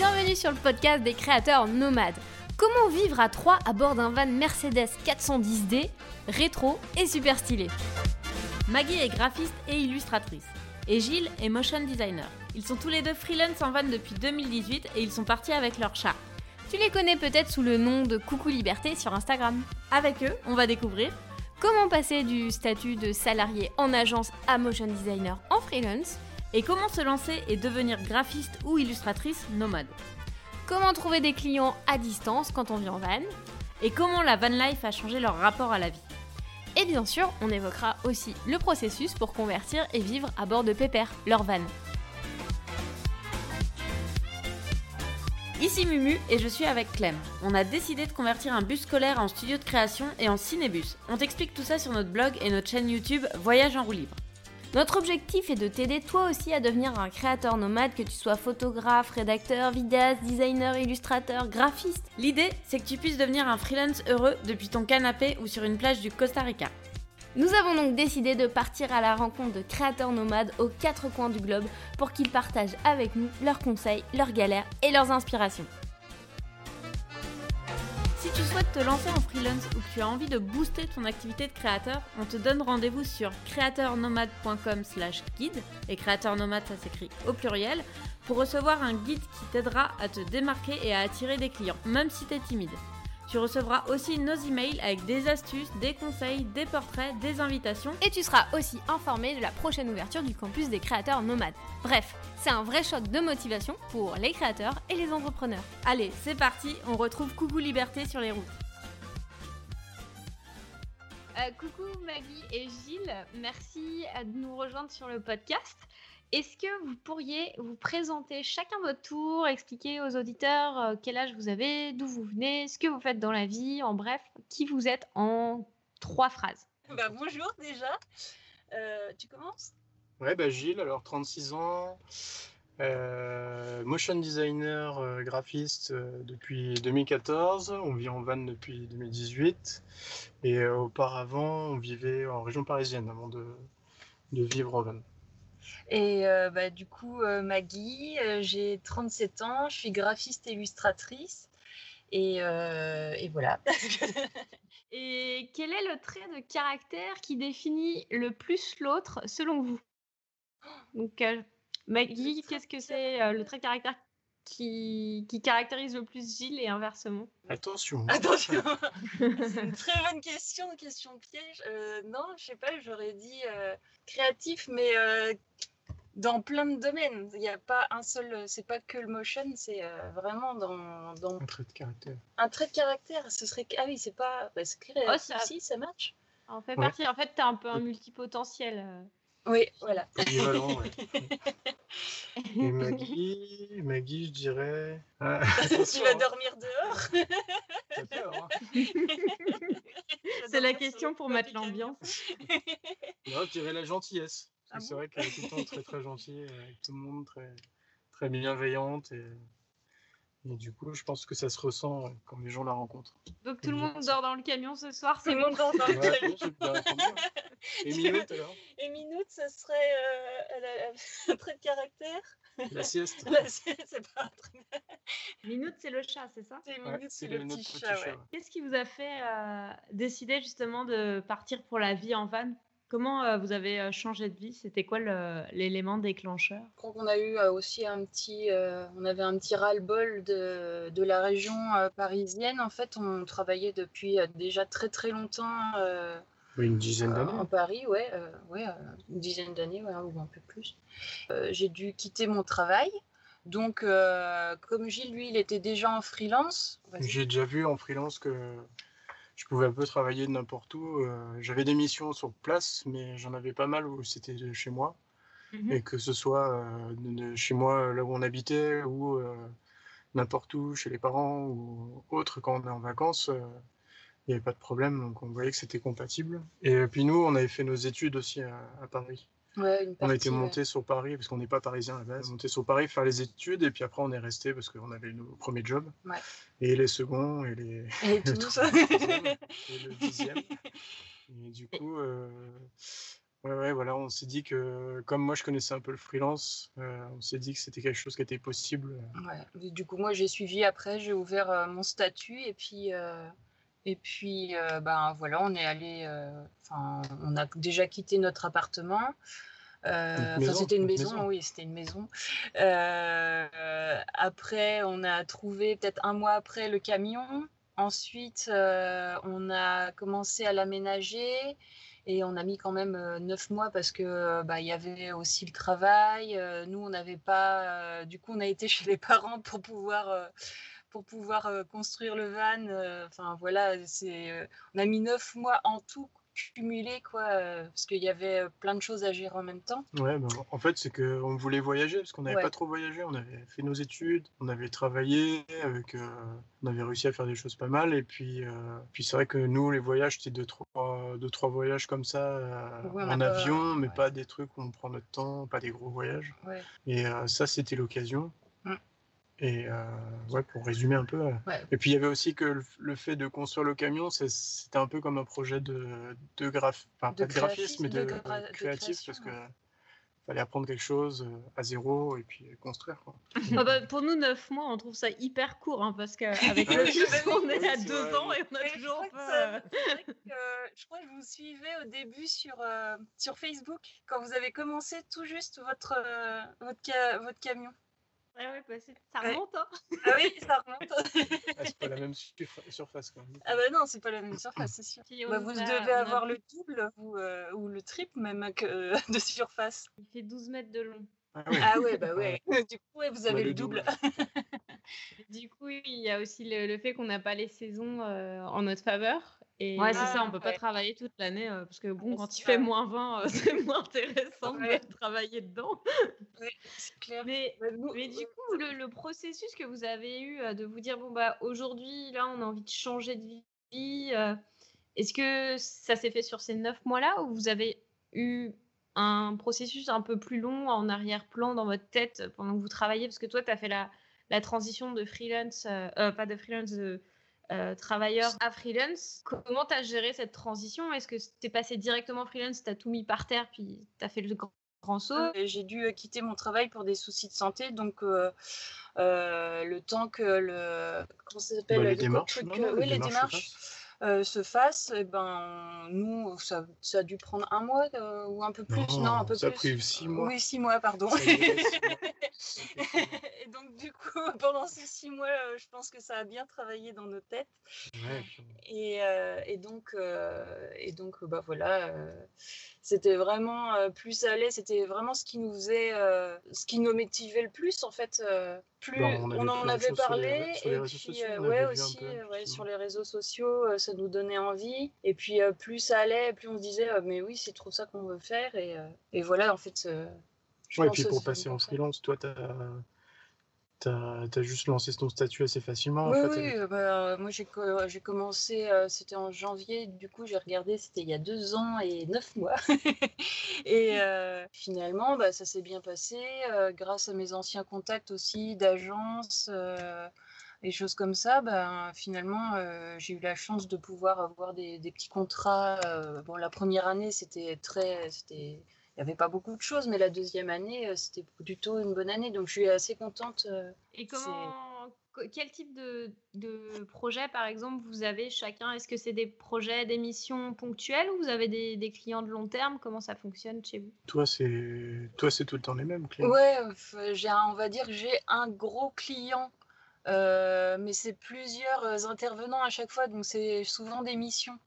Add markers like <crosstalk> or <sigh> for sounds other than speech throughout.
Bienvenue sur le podcast des créateurs nomades. Comment vivre à 3 à bord d'un van Mercedes 410D, rétro et super stylé Maggie est graphiste et illustratrice. Et Gilles est motion designer. Ils sont tous les deux freelance en van depuis 2018 et ils sont partis avec leur chat. Tu les connais peut-être sous le nom de Coucou Liberté sur Instagram. Avec eux, on va découvrir comment passer du statut de salarié en agence à motion designer en freelance et comment se lancer et devenir graphiste ou illustratrice nomade. Comment trouver des clients à distance quand on vit en van et comment la van life a changé leur rapport à la vie. Et bien sûr, on évoquera aussi le processus pour convertir et vivre à bord de Pépère, leur van. Ici Mumu et je suis avec Clem. On a décidé de convertir un bus scolaire en studio de création et en cinébus. On t'explique tout ça sur notre blog et notre chaîne YouTube Voyage en roue libre. Notre objectif est de t'aider toi aussi à devenir un créateur nomade, que tu sois photographe, rédacteur, vidéaste, designer, illustrateur, graphiste. L'idée, c'est que tu puisses devenir un freelance heureux depuis ton canapé ou sur une plage du Costa Rica. Nous avons donc décidé de partir à la rencontre de créateurs nomades aux quatre coins du globe pour qu'ils partagent avec nous leurs conseils, leurs galères et leurs inspirations. Si tu souhaites te lancer en freelance ou que tu as envie de booster ton activité de créateur, on te donne rendez-vous sur créateurnomade.com slash guide, et créateur nomade ça s'écrit au pluriel, pour recevoir un guide qui t'aidera à te démarquer et à attirer des clients, même si tu es timide. Tu recevras aussi nos emails avec des astuces, des conseils, des portraits, des invitations. Et tu seras aussi informé de la prochaine ouverture du campus des créateurs nomades. Bref, c'est un vrai shot de motivation pour les créateurs et les entrepreneurs. Allez, c'est parti, on retrouve Coucou Liberté sur les routes. Euh, coucou Maggie et Gilles, merci de nous rejoindre sur le podcast. Est-ce que vous pourriez vous présenter chacun votre tour, expliquer aux auditeurs euh, quel âge vous avez, d'où vous venez, ce que vous faites dans la vie, en bref, qui vous êtes en trois phrases? <laughs> Bah, Bonjour déjà, euh, tu commences? Ouais, bah, Gilles, alors 36 ans, euh, motion designer, graphiste depuis 2014, on vit en van depuis 2018 et auparavant on vivait en région parisienne avant de, de vivre en van. Et euh, bah, du coup, euh, Maggie, euh, j'ai 37 ans, je suis graphiste illustratrice. Et, et voilà. <laughs> et quel est le trait de caractère qui définit le plus l'autre selon vous? Donc, Maggie, qu'est-ce que c'est le trait de caractère qui, qui, caractérise le plus Gilles et inversement Attention. Attention. <laughs> c'est une très bonne question, question piège. non, je sais pas, j'aurais dit créatif, mais dans plein de domaines. Il n'y a pas un seul, c'est pas que le motion, c'est euh, vraiment dans, dans, Un trait de caractère. Un trait de caractère, ce serait. Ah oui, c'est pas. Bah, oh, ça... Si, ça marche. En fait partie. En fait, tu as un peu un multipotentiel. Euh. Oui, voilà. Polyvalent, ouais. <laughs> Et Maggie, Maggie, je dirais. Ah, <laughs> tu vas dormir dehors hein. <laughs> C'est la question pour mettre l'ambiance. Non, je dirais la gentillesse. Ah c'est vrai qu'elle est tout le temps très très gentille avec tout le monde, très, très bienveillante. Et, et, du coup, je pense que ça se ressent quand les gens la rencontrent. Donc tout le monde dort dans le camion ce soir le monde dort dans le camion. Et Minute alors Et Minute, ça serait euh, <laughs> un trait de caractère la sieste. La sieste, c'est pas un truc. Minute, c'est le chat, c'est ça? C'est Minute, c'est le, petit chat. chat Qu'est-ce qui vous a fait euh, décider justement de partir pour la vie en van? Comment euh, vous avez euh, changé de vie? C'était quoi l'élément déclencheur? Je crois qu'on a eu euh, aussi un petit, on avait un petit ras-le-bol de, de, la région parisienne. En fait, on travaillait depuis déjà très très longtemps. Oui, une dizaine d'années. En Paris, ouais, ouais une dizaine d'années, ouais, ou un peu plus. J'ai dû quitter mon travail. Donc, comme Gilles, lui, il était déjà en freelance. J'ai déjà vu en freelance que je pouvais un peu travailler de n'importe où. Euh, j'avais des missions sur place, mais j'en avais pas mal où c'était chez moi. Mhm. Et que ce soit euh, chez moi, là où on habitait, ou euh, n'importe où, chez les parents ou autre, quand on est en vacances, il n'y avait pas de problème. Donc on voyait que c'était compatible. Et puis nous, on avait fait nos études aussi à Paris on a été monté sur Paris parce qu'on n'est pas parisien à la base. On monté sur Paris faire les études et puis après on est resté parce qu'on avait nos premiers jobs et les seconds et les et <laughs> tout, ça et le dixième. Et du coup, euh, Ouais, ouais, voilà, on s'est dit que, comme moi je connaissais un peu le freelance, euh, on s'est dit que c'était quelque chose qui était possible. Ouais. Du coup, moi j'ai suivi après, j'ai ouvert euh, mon statut et puis, et puis ben voilà, on est allé, enfin, on a déjà quitté notre appartement. Enfin, c'était une maison, oui, c'était une maison. après, on a trouvé peut-être un mois après le camion. Ensuite, on a commencé à l'aménager. Et on a mis quand même euh, neuf mois parce que euh, bah, il y avait aussi le travail. Euh, nous, on n'avait pas. du coup, on a été <laughs> chez les parents pour pouvoir pour pouvoir construire le van. Enfin voilà, c'est. on a mis neuf mois en tout cumulé, quoi, euh, parce qu'il y avait euh, plein de choses à gérer en même temps. Ouais, ben, en fait, c'est qu'on voulait voyager, parce qu'on n'avait pas trop voyagé. On avait fait nos études, on avait travaillé, avec, euh, on avait réussi à faire des choses pas mal. Et puis, puis c'est vrai que nous, les voyages, c'était deux, trois, deux, trois voyages comme ça, en avion, mais pas des trucs où on prend notre temps, pas des gros voyages. Et ça, c'était l'occasion. Et euh, ouais, pour résumer un peu. Euh, et puis il y avait aussi que le, fait de construire le camion, c'était un peu comme un projet de, de, graph... enfin, de graphisme, mais de, créatif, parce que fallait apprendre quelque chose euh, à zéro et puis construire. Quoi. <laughs> Ah bah, pour nous, neuf mois, on trouve ça hyper court, hein, parce qu'avec <laughs> le juste, on est à deux ans et on a toujours pas. je crois que je vous suivais au début sur, sur Facebook, quand vous avez commencé tout juste votre, votre, votre camion. Ah ouais, bah ça remonte, hein Ah oui, ça remonte. ah, c'est pas la même surface quand même. Ah bah non, c'est pas la même surface, c'est sûr. Bah, vous devez avoir le double ou, euh, ou le triple même que, <laughs> de surface. Il fait 12 mètres de long. Ah, ouais, bah ouais. Du coup, vous avez le double. <laughs> du coup, il y a aussi le, fait qu'on n'a pas les saisons euh, en notre faveur. Et ouais, c'est ça, on peut pas travailler toute l'année euh, parce que bon, quand il fait moins 20, <laughs> c'est moins intéressant de travailler dedans. Oui, c'est clair. Mais, mais du coup, le, processus que vous avez eu de vous dire bon bah aujourd'hui là, on a envie de changer de vie, est-ce que ça s'est fait sur ces neuf mois-là ou vous avez eu un processus un peu plus long en arrière-plan dans votre tête pendant que vous travaillez? Parce que toi, tu as fait la, la, transition de freelance, euh, euh, pas de freelance, de euh, travailleur à freelance. Comment tu as géré cette transition? Est-ce que tu es passé directement freelance, tu as tout mis par terre, puis tu as fait le grand, saut? J'ai dû quitter mon travail pour des soucis de santé, donc le temps que le. Comment ça s'appelle? Bah, Les démarches. oui, les démarches euh, se fasse, eh ben, nous, ça, ça, a dû prendre un mois euh, ou un peu plus. Non, un peu ça plus. a pris six mois. Oui, six mois, pardon. <laughs> et donc, du coup, <laughs> pendant ces six mois, euh, je pense que ça a bien travaillé dans nos têtes. Et, et, donc, et donc bah, voilà c'était vraiment euh, plus ça allait, c'était vraiment ce qui nous faisait, euh, ce qui nous motivait le plus en fait. Euh, plus on, en avait parlé et puis ouais aussi sur les réseaux sociaux, ça nous donnait envie. Et puis plus ça allait, plus on se disait mais oui c'est trop ça qu'on veut faire et, et voilà en fait. ouais, et puis pour passer en freelance, toi tu as tu as, juste lancé ton statut assez facilement. Oui, en fait, oui bah, moi j'ai commencé, euh, c'était en janvier, du coup j'ai regardé, c'était il y a deux ans et neuf mois. <laughs> et euh, finalement, bah, ça s'est bien passé euh, grâce à mes anciens contacts aussi d'agence. et choses comme ça, bah, finalement, j'ai eu la chance de pouvoir avoir des, des petits contrats. bon, la première année, c'était très, c'était il n'y avait pas beaucoup de choses, mais la deuxième année, euh, c'était plutôt une bonne année. Donc, je suis assez contente. Euh, Et comment, quel type de, de, projet, par exemple, vous avez chacun? Est-ce que c'est des projets, des missions ponctuelles ou vous avez des, des, clients de long terme? Comment ça fonctionne chez vous? Toi, c'est toi, c'est tout le temps les mêmes clients. Ouais, j'ai on va dire que j'ai un gros client. Euh, mais c'est plusieurs intervenants à chaque fois, donc c'est souvent des missions.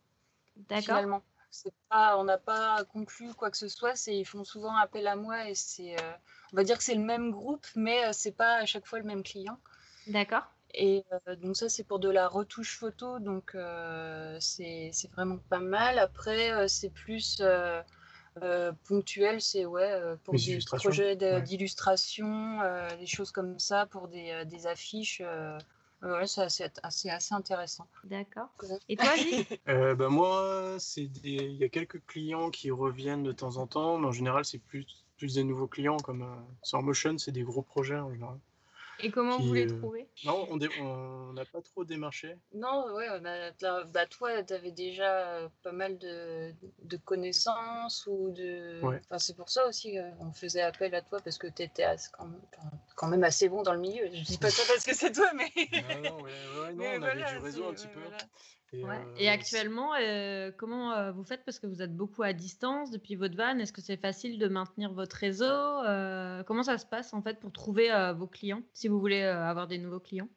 D'accord pas, on n'a pas conclu quoi que ce soit. C'est, ils font souvent appel à moi et c'est, euh, on va dire que c'est le même groupe, mais euh, c'est pas à chaque fois le même client. D'accord. Et euh, donc ça, c'est pour de la retouche photo, donc c'est, c'est vraiment pas mal. Après, c'est plus ponctuel, c'est ouais pour des projets d'illustration, des choses comme ça, pour des, des affiches. Ouais, c'est assez, assez, intéressant. D'accord. Et toi, <laughs> euh, bah, Moi, il y a quelques clients qui reviennent de temps en temps, mais en général, c'est plus, plus des nouveaux clients. Comme euh, sur Motion, c'est des gros projets en général. Et comment vous les trouvez? Non, on n'a pas trop démarché. Non, ouais, on a, bah, toi, tu avais déjà pas mal de, de connaissances ou de. Enfin, c'est pour ça aussi qu'on faisait appel à toi parce que tu étais quand, même, quand même assez bon dans le milieu. Je dis pas ça parce que c'est toi, mais. non, ouais, ouais, non, <laughs> on avait du réseau un petit peu. Et, actuellement, comment vous faites? Parce que vous êtes beaucoup à distance depuis votre van. Est-ce que c'est facile de maintenir votre réseau Comment ça se passe en fait pour trouver vos clients si vous voulez avoir des nouveaux clients?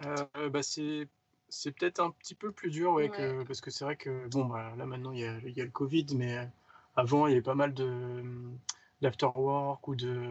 Bah, c'est c'est peut-être un petit peu plus dur, ouais, Que, parce que c'est vrai que bon, bah, là maintenant il y, a, il y a le Covid, mais avant il y avait pas mal de d'afterwork ou de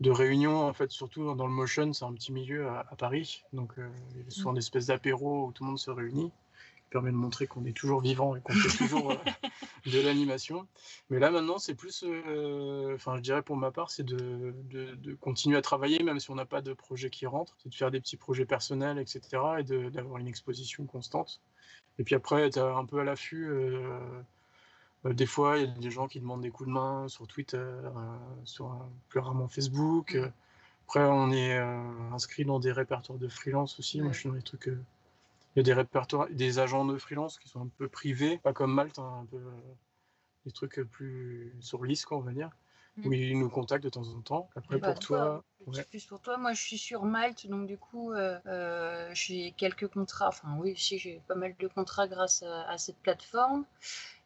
de réunions, en fait, surtout dans le motion, c'est un petit milieu à, Paris. Donc, euh, il y a souvent une espèce d'apéro où tout le monde se réunit. qui permet de montrer qu'on est toujours vivant et qu'on fait toujours euh, <laughs> de l'animation. Mais là, maintenant, c'est plus, euh, enfin, je dirais pour ma part, c'est de, de, continuer à travailler, même si on n'a pas de projet qui rentre. C'est de faire des petits projets personnels, etc. et d'avoir une exposition constante. Et puis après, être un peu à l'affût euh, des fois, il y a des gens qui demandent des coups de main sur Twitter, euh, sur plus rarement Facebook. Après, on est euh, inscrit dans des répertoires de freelance aussi. Moi, je suis dans les trucs. il y a des répertoires, des agents de freelance qui sont un peu privés, pas comme Malte, hein, un peu des trucs plus sur liste, quoi, on va dire. Mm. Où ils nous contactent de temps en temps. Après, bah, pour toi. Plus pour toi, moi je suis sur Malte, donc du coup j'ai quelques contrats, enfin oui, j'ai pas mal de contrats grâce à cette plateforme.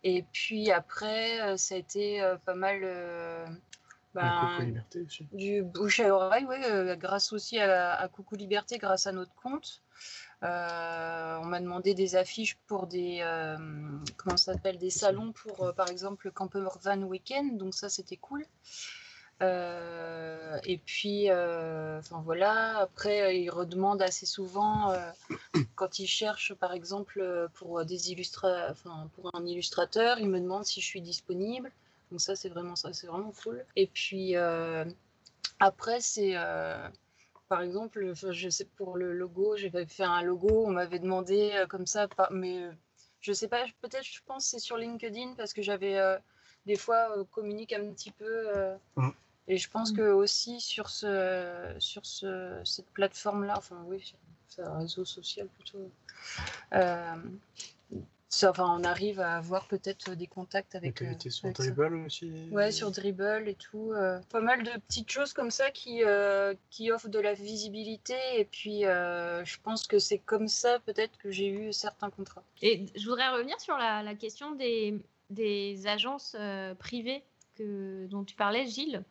Et puis après, euh, ça a été euh, pas mal. Euh, ben, Liberté aussi. Du bouche à oreille, oui, grâce aussi à, Coucou Liberté, grâce à notre compte. on m'a demandé des affiches pour des comment ça s'appelle des salons pour par exemple le Camper Van Weekend donc ça c'était cool euh, et puis, euh, enfin voilà, après, ils redemandent assez souvent, euh, quand ils cherchent, par exemple, pour, des pour un illustrateur, ils me demandent si je suis disponible. Donc ça, c'est vraiment, ça, vraiment cool. Et puis, après, c'est... par exemple, je sais pour le logo, j'avais fait un logo, on m'avait demandé comme ça, mais je sais pas, peut-être je pense c'est sur LinkedIn parce que j'avais des fois communique un petit peu mmh. Et je pense mmh. que aussi sur, ce, sur ce, cette plateforme-là, enfin oui, c'est un réseau social plutôt, euh, ça, enfin, on arrive à avoir peut-être des contacts avec. Euh, sur Dribble aussi Ouais, sur Dribble et tout. Euh, pas mal de petites choses comme ça qui, qui offrent de la visibilité. Et puis, je pense que c'est comme ça peut-être que j'ai eu certains contrats. Et je voudrais revenir sur la, la question des, des agences privées que, dont tu parlais, Gilles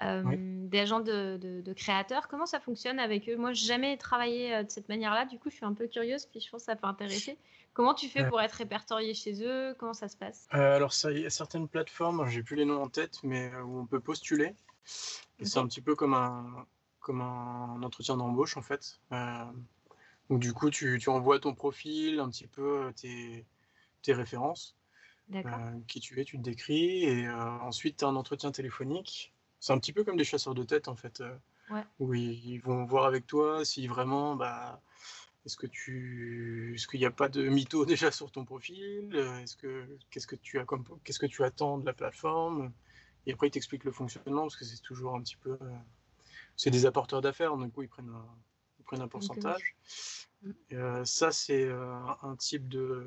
des agents de, créateurs. Comment ça fonctionne avec eux? Moi, je n'ai jamais travaillé euh, de cette manière-là. Du coup, je suis un peu curieuse, puis je pense que ça peut intéresser. Comment tu fais pour être répertorié chez eux? Comment ça se passe? Euh, Alors, il y a certaines plateformes, j'ai plus les noms en tête, mais euh, où on peut postuler. C'est un petit peu comme un, comme un entretien d'embauche, en fait. donc, du coup, tu, tu, envoies ton profil, un petit peu tes, tes références. Qui tu es, tu te décris, et ensuite tu as un entretien téléphonique. C'est un petit peu comme des chasseurs de tête en fait, euh, où ils, vont voir avec toi si vraiment, bah, est-ce que tu, est-ce qu'il n'y a pas de mytho <laughs> déjà sur ton profil, euh, est-ce que, qu'est-ce que tu as comme, qu'est-ce que tu attends de la plateforme, et après ils t'expliquent le fonctionnement parce que c'est toujours un petit peu, euh, c'est des apporteurs d'affaires, donc ils prennent un, prennent un pourcentage. Mm. ça, c'est un type de,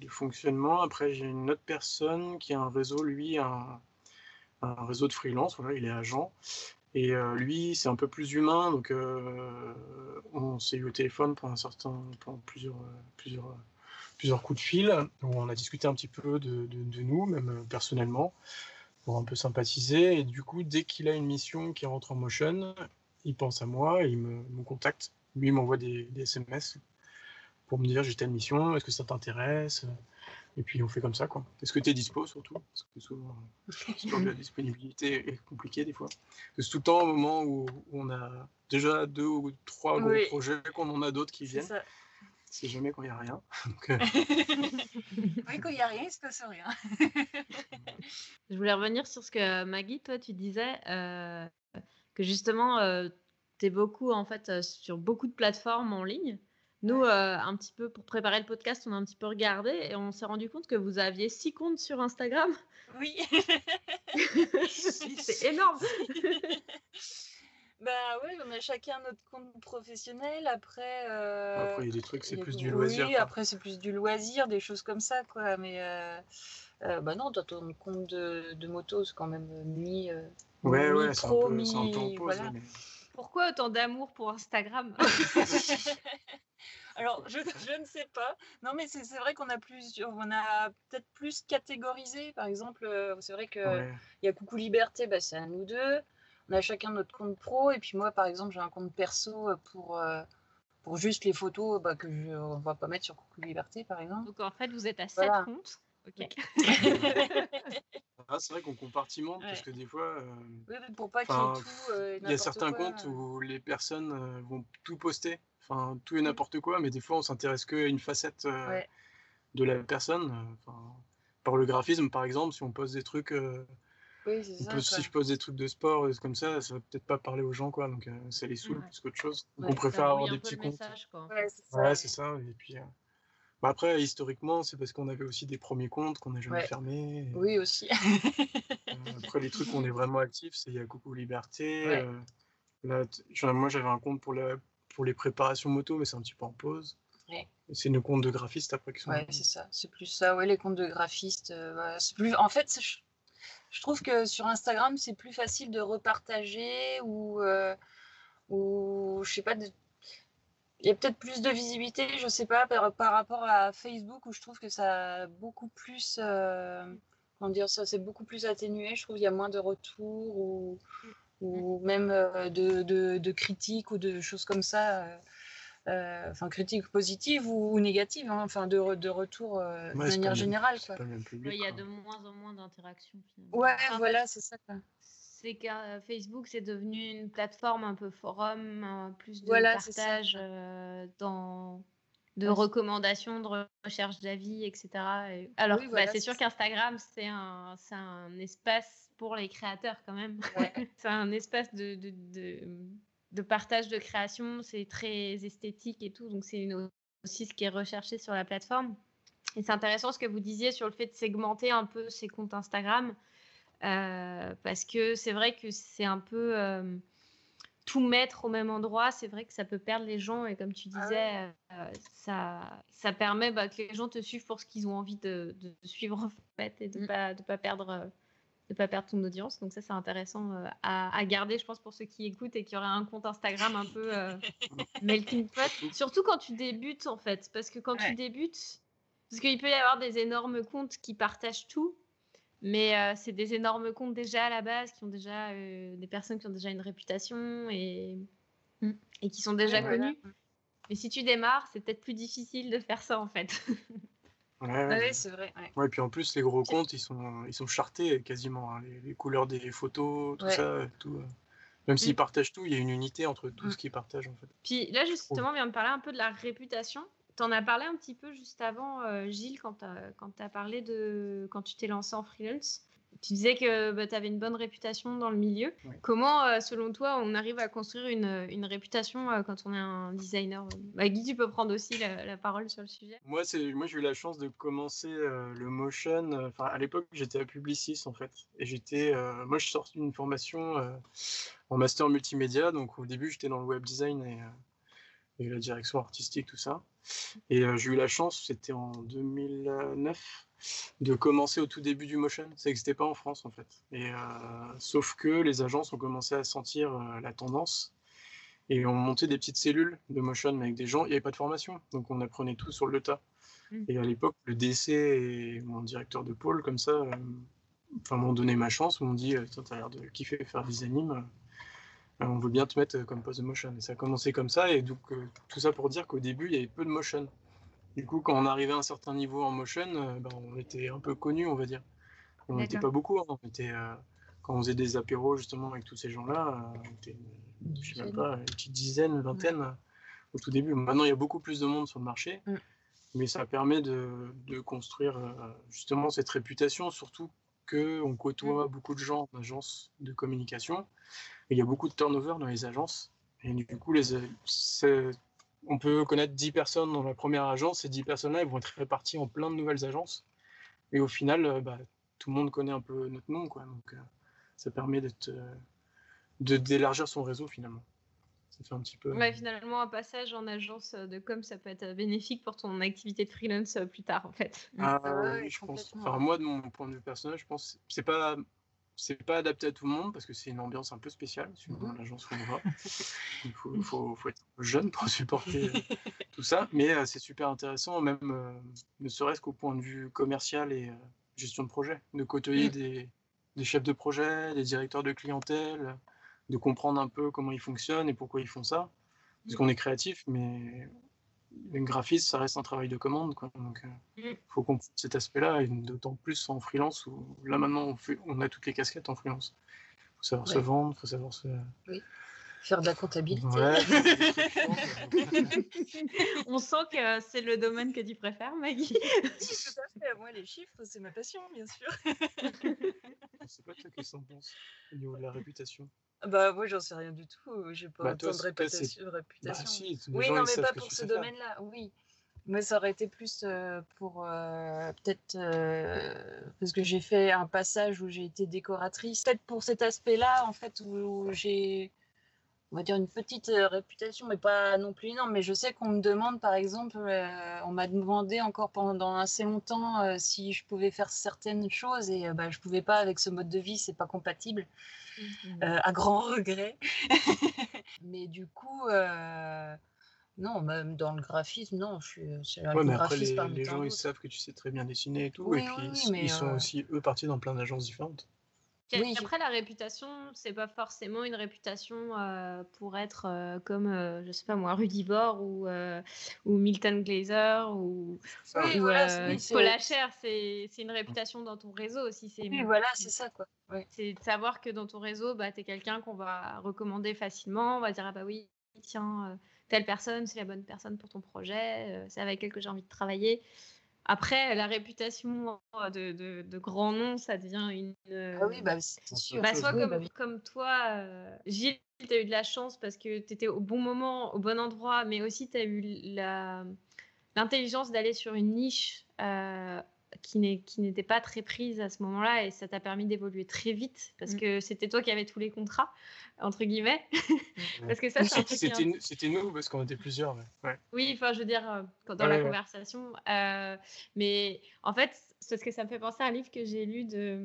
de, fonctionnement. Après, j'ai une autre personne qui a un réseau, lui, un, un réseau de freelance, voilà, il est agent. Et euh, lui, c'est un peu plus humain, donc euh, on s'est eu au téléphone pendant un certain, pendant plusieurs, plusieurs, plusieurs coups de fil, où on a discuté un petit peu de, de, nous, même personnellement, pour un peu sympathiser. Et du coup, dès qu'il a une mission qui rentre en motion, il pense à moi et il me, me contacte. Lui, m'envoie des, des, SMS pour me dire j'ai telle mission, est-ce que ça t'intéresse? Et puis on fait comme ça, quoi. Est-ce que tu es dispo surtout? Parce que souvent, la disponibilité est compliquée des fois. C'est tout le temps au moment où, on a déjà deux ou trois gros projets, qu'on en a d'autres qui viennent. C'est jamais quand il n'y a rien. <laughs> Euh, <laughs> oui, quand il n'y a rien, il se passe rien. <laughs> Je voulais revenir sur ce que Maggie, toi, tu disais, euh, que justement, euh, tu es beaucoup, en fait, sur beaucoup de plateformes en ligne. Nous, euh, un petit peu pour préparer le podcast, on a un petit peu regardé et on s'est rendu compte que vous aviez six comptes sur Instagram. Oui. <laughs> c'est énorme. <laughs> Bah oui, on a chacun notre compte professionnel. Après, euh, après il y a des trucs, c'est plus du loisir. Oui, après c'est plus du loisir, des choses comme ça, quoi. Mais euh, euh, bah non, toi, ton compte de, de moto, c'est quand même mis. ouais, ouais, c'est un, peu, en pause. Pourquoi autant d'amour pour Instagram <laughs> <laughs> Alors, je, je, ne sais pas. Non, mais c'est vrai qu'on a plus, on a peut-être plus catégorisé. Par exemple, c'est vrai qu'il il y a Coucou Liberté, bah, c'est à nous deux on a chacun notre compte pro. Et puis moi, par exemple, j'ai un compte perso pour, euh, pour juste les photos bah, que je ne va pas mettre sur Coucou Liberté, par exemple. Donc en fait, vous êtes à 7 comptes. Ok. <laughs> ah, c'est vrai qu'on compartimente parce que des fois. Euh, oui, pour pas qu'il y ait tout. Euh, il y a certains comptes où les personnes vont tout poster, enfin tout et n'importe quoi, mais des fois on s'intéresse qu'à une facette de la personne. par le graphisme, par exemple, si on poste des trucs si je pose des trucs de sport euh, comme ça, ça va peut-être pas parler aux gens, quoi. Donc, euh, ça les saoule plus qu'autre chose. on préfère avoir des petits comptes. Ouais, c'est ça. Et puis, euh, bah, après, historiquement, c'est parce qu'on avait aussi des premiers comptes qu'on n'a jamais fermés. Oui, aussi. <laughs> après, les trucs où on est vraiment actif, c'est il y a Coucou Liberté. Là, moi, j'avais un compte pour, la, pour les préparations moto, mais c'est un petit peu en pause. C'est nos comptes de graphistes après qui sont. Ouais, c'est ça. C'est plus ça. Ouais, les comptes de graphistes. c'est plus. En fait, je trouve que sur Instagram, c'est plus facile de repartager ou, euh, ou je sais pas, il y a peut-être plus de visibilité, je sais pas, par, rapport à Facebook où je trouve que ça a beaucoup plus, euh, comment dire ça, c'est beaucoup plus atténué. Je trouve qu'il y a moins de retours ou, ou même euh, de, de, de, critiques ou de choses comme ça. Euh, euh, enfin critiques positives ou, négatives, hein, enfin de, de retour euh, de manière générale. il y a de moins en moins d'interactions. Ouais, voilà, c'est ça. C'est que euh, Facebook, c'est devenu une plateforme un peu forum, plus de partage dans de recommandations, de recherche d'avis, etc. Alors, bah, c'est sûr qu'Instagram, c'est un, un espace pour les créateurs quand même. <laughs> c'est un espace de, de, de partage de création, c'est très esthétique et tout, donc c'est aussi ce qui est recherché sur la plateforme. Et c'est intéressant ce que vous disiez sur le fait de segmenter un peu ses comptes Instagram, euh, parce que c'est vrai que c'est un peu euh, tout mettre au même endroit, c'est vrai que ça peut perdre les gens, et comme tu ah disais, euh, ça, ça permet bah, que les gens te suivent pour ce qu'ils ont envie de, suivre en fait, et de ne mm. pas, de pas perdre de pas perdre ton audience. Donc ça, c'est intéressant à, garder, je pense, pour ceux qui écoutent et qui auraient un compte Instagram un peu <laughs> melting pot. Surtout quand tu débutes, en fait. Parce que quand tu débutes, parce qu'il peut y avoir des énormes comptes qui partagent tout, mais euh, c'est des énormes comptes déjà à la base, qui ont déjà des personnes qui ont déjà une réputation et, mm. et qui sont déjà connues. Mais si tu démarres, c'est peut-être plus difficile de faire ça, en fait. <laughs> Ouais, c'est vrai. Ouais. puis en plus, les gros comptes, ils sont, ils sont chartés quasiment. Hein. Les, couleurs des photos, tout ça. Tout, euh. Même s'ils mm. partagent tout, il y a une unité entre tout mm. ce qu'ils partagent en fait. Puis là, justement, on vient de parler un peu de la réputation. Tu en as parlé un petit peu juste avant, euh, Gilles, quand tu as, parlé de quand tu t'es lancé en freelance? Tu disais que bah, tu avais une bonne réputation dans le milieu. Comment, euh, selon toi, on arrive à construire une, une réputation euh, quand on est un designer? Bah, Guy, tu peux prendre aussi la, parole sur le sujet. Moi, moi j'ai eu la chance de commencer euh, le motion. Enfin, à l'époque, j'étais à Publicis, en fait. Et j'étais. moi, je sortais d'une formation en master multimédia. Donc, au début, j'étais dans le web design et, et la direction artistique, tout ça. Et j'ai eu la chance, c'était en 2009 de commencer au tout début du motion. Ça n'existait pas en France en fait. Et, euh, sauf que les agences ont commencé à sentir euh, la tendance et ont monté des petites cellules de motion avec des gens. Il n'y avait pas de formation, donc on apprenait tout sur le tas. Mm. Et à l'époque, le DC et mon directeur de pôle, comme ça, euh, m'ont donné ma chance, m'ont dit Tu as l'air de kiffer faire des animes, on veut bien te mettre comme poste de motion. Et ça a commencé comme ça, et donc tout ça pour dire qu'au début, il y avait peu de motion. Du coup, quand on arrivait à un certain niveau en motion, euh, ben, on était un peu connu, on va dire. On n'était pas beaucoup. Hein. On était, euh, quand on faisait des apéros justement avec tous ces gens-là, euh, on était, je sais même pas, une petite dizaine, une vingtaine au tout début. Maintenant, il y a beaucoup plus de monde sur le marché, mm. mais ça permet de, de construire justement cette réputation, surtout qu'on côtoie mm. beaucoup de gens en agence de communication. Et il y a beaucoup de turnover dans les agences. Et du coup, les, on peut connaître 10 personnes dans la première agence, et 10 personnes-là, elles vont être réparties en plein de nouvelles agences. Et au final, euh, bah, tout le monde connaît un peu notre nom, quoi. Donc, euh, ça permet euh, de d'élargir son réseau finalement. Ça fait un petit peu. Ouais, finalement, un passage en agence de com, ça peut être bénéfique pour ton activité de freelance plus tard, en fait. Ah, oui, je pense. Enfin, moi, de mon point de vue personnel, je pense c'est pas c'est pas adapté à tout le monde parce que c'est une ambiance un peu spéciale sur mmh l'agence où on va. Il faut, faut, faut, être jeune pour supporter <laughs> tout ça, mais c'est super intéressant, même ne serait-ce qu'au point de vue commercial et gestion de projet, de côtoyer mmh. des, des, chefs de projet, des directeurs de clientèle, de comprendre un peu comment ils fonctionnent et pourquoi ils font ça. Parce mmh. qu'on est créatif, mais le graphisme, ça reste un travail de commande. Quoi. Donc, il euh, mm. faut comprendre cet aspect-là, et d'autant plus en freelance, où là maintenant, on, fait, on a toutes les casquettes en freelance. Il faut savoir se vendre, il faut savoir se. Oui. Faire de la comptabilité. <laughs> <laughs> on sent que c'est le domaine que tu préfères, Maggie. tout à fait. Moi, les chiffres, c'est ma passion, bien sûr. c'est pas toi qui s'en pense au niveau de la réputation. Bah, moi, j'en sais rien du tout. J'ai pas bah, autant de réputation. Bah, réputation. oui, non, mais pas pour ce domaine-là. Oui. Moi, ça aurait été plus pour peut-être parce que j'ai fait un passage où j'ai été décoratrice. Peut-être pour cet aspect-là, en fait, où j'ai on va dire une petite réputation, mais pas non plus énorme. Mais je sais qu'on me demande, par exemple, on m'a demandé encore pendant assez longtemps si je pouvais faire certaines choses et bah, je pouvais pas avec ce mode de vie, c'est pas compatible, mmh à grand regret. <laughs> mais du coup, non, même dans le graphisme, non, je suis. C'est ouais, mais après, les, les gens ils savent que tu sais très bien dessiner et tout, et puis ils, sont aussi eux partis dans plein d'agences différentes. Après, la réputation, c'est pas forcément une réputation euh, pour être euh, comme, euh, je sais pas moi, Rudivore ou, ou Milton Glaser ou, oui, voilà, Paul C'est une réputation dans ton réseau aussi. Oui, voilà, c'est ça quoi. C'est de savoir que dans ton réseau, bah, tu es quelqu'un qu'on va recommander facilement. On va dire, ah bah oui, tiens, telle personne, c'est la bonne personne pour ton projet, c'est avec elle que j'ai envie de travailler. Après, la réputation euh, de, de, grand nom, ça devient une. Ah oui, bah, c'est sûr. Bah, soit comme, bah comme, toi, euh, Gilles, tu as eu de la chance parce que tu étais au bon moment, au bon endroit, mais aussi tu as eu l'intelligence d'aller sur une niche euh, qui n'était pas très prise à ce moment-là et ça t'a permis d'évoluer très vite parce mmh. que c'était toi qui avais tous les contrats entre guillemets. <laughs> Parce que ça c'était nous parce qu'on était plusieurs oui enfin je veux dire euh, dans la conversation euh, mais en fait c'est ce que ça me fait penser à un livre que j'ai lu de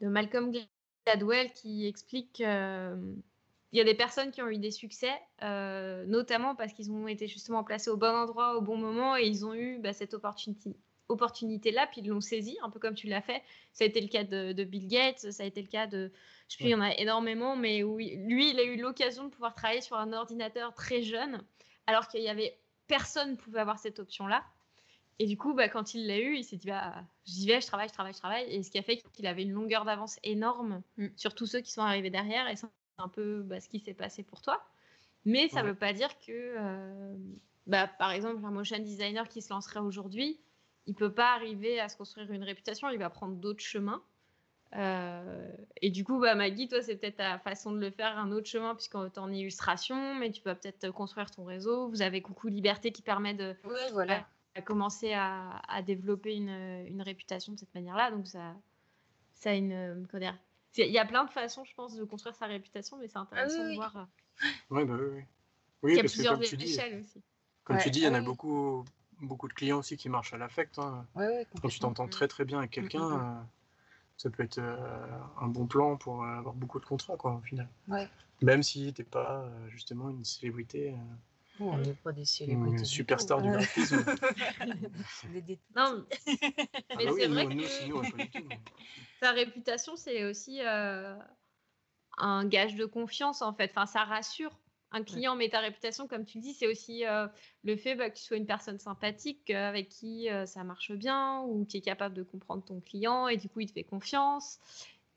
de Malcolm Gladwell qui explique euh, il y a des personnes qui ont eu des succès, notamment parce qu'ils ont été justement placés au bon endroit, au bon moment, et ils ont eu bah, cette opportunité, opportunité-là, puis ils l'ont saisi, un peu comme tu l'as fait. Ça a été le cas de, Bill Gates, ça a été le cas de... Je sais plus, il y en a énormément, mais lui, il a eu l'occasion de pouvoir travailler sur un ordinateur très jeune, alors qu'il y avait personne pouvait avoir cette option-là. Et du coup, bah, quand il l'a eu, il s'est dit bah, j'y vais, je travaille, je travaille, je travaille. Et ce qui a fait qu'il avait une longueur d'avance énorme mm. sur tous ceux qui sont arrivés derrière. Et c'est un peu bah, ce qui s'est passé pour toi. Mais ça ne veut pas dire que, euh, bah, par exemple, un motion designer qui se lancerait aujourd'hui, il peut pas arriver à se construire une réputation, il va prendre d'autres chemins. Euh, et du coup, bah, Maggie, toi, c'est peut-être ta façon de le faire, un autre chemin, puisqu'on est en illustration, mais tu peux peut-être construire ton réseau. Vous avez Coucou Liberté qui permet de voilà. à, commencer à, développer une, une, réputation de cette manière-là. Donc, ça, ça a une. Il y a plein de façons, je pense, de construire sa réputation, mais c'est intéressant ah de voir. Euh, oui, bah, oui, oui. il y a plusieurs échelles aussi. Comme tu dis, il y en a beaucoup, beaucoup de clients aussi qui marchent à l'affect. Hein. Quand tu t'entends très très bien avec mm, quelqu'un, mm, mm. Euh, ça peut être euh, un bon plan pour euh, avoir beaucoup de contrats quoi, au final. Même si tu n'es pas justement une célébrité. on n'est pas des célébrités. Une superstar du graphisme. <laughs> non, mais ah bah c'est vrai que sa <laughs> réputation, c'est aussi un gage de confiance en fait. Enfin, ça rassure un client met ta réputation, comme tu le dis, c'est aussi euh, le fait bah, que tu sois une personne sympathique euh, avec qui euh, ça marche bien ou qui est capable de comprendre ton client et du coup il te fait confiance.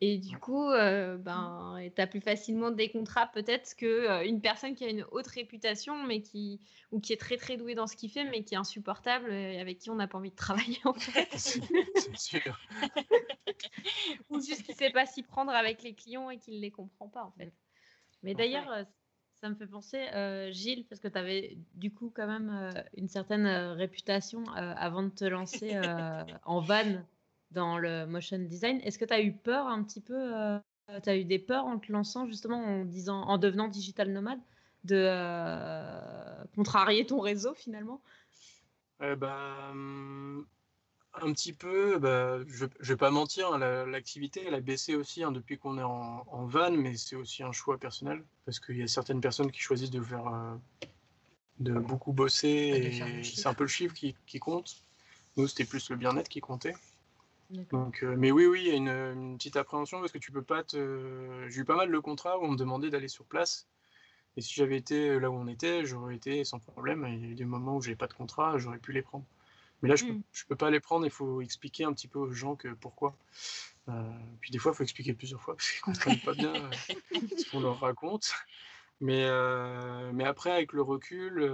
Et du coup, ben, tu as plus facilement des contrats peut-être qu'une personne qui a une haute réputation mais qui, ou qui est très très douée dans ce qu'il fait mais qui est insupportable et avec qui on n'a pas envie de travailler en fait. <laughs> c'est sûr. ou juste qu'il ne sait pas s'y prendre avec les clients et qu'il ne les comprend pas en fait. Mais d'ailleurs, ça me fait penser, euh, Gilles, parce que tu avais du coup quand même euh, une certaine euh, réputation avant de te lancer <laughs> en van dans le motion design. Est-ce que tu as eu peur un petit peu as eu des peurs en te lançant justement en disant, en devenant digital nomade, de contrarier ton réseau finalement? Eh ben, un petit peu, bah, je, ne vais pas mentir, hein, l'activité elle a baissé aussi hein, depuis qu'on est en, van, mais c'est aussi un choix personnel parce qu'il y a certaines personnes qui choisissent de faire, euh, de beaucoup bosser et c'est un peu le chiffre qui, compte. Nous c'était plus le bien-être qui comptait. Donc, euh, mais oui, oui, il y a une, petite appréhension parce que tu peux pas te. J'ai eu pas mal de contrats où on me demandait d'aller sur place. Et si j'avais été là où on était, j'aurais été sans problème. il y a eu des moments où j'avais pas de contrat, j'aurais pu les prendre. Mais là, je ne peux, mm. peux, pas les prendre, il faut expliquer un petit peu aux gens que pourquoi. Euh, puis des fois, il faut expliquer plusieurs fois parce qu'ils ne comprennent <laughs> pas bien euh, ce qu'on leur raconte. Mais, euh, mais après, avec le recul,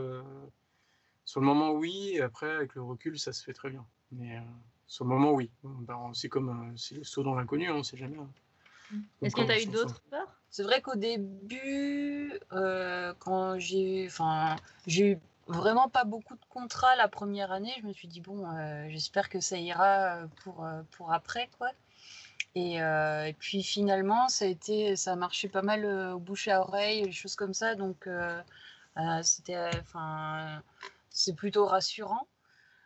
sur le moment, oui, et après, avec le recul, ça se fait très bien. Mais sur le moment, oui. Ben, c'est comme c'est le saut dans l'inconnu, on ne sait jamais. Hein. Mm. Est-ce que tu as eu d'autres peurs? C'est vrai qu'au début, quand j'ai eu vraiment pas beaucoup de contrats la première année. Je me suis dit, bon, euh, j'espère que ça ira euh, pour, euh, pour après, quoi. Et, puis finalement, ça a été, ça a marché pas mal au bouche à oreille, des choses comme ça. Donc, c'était, c'est plutôt rassurant.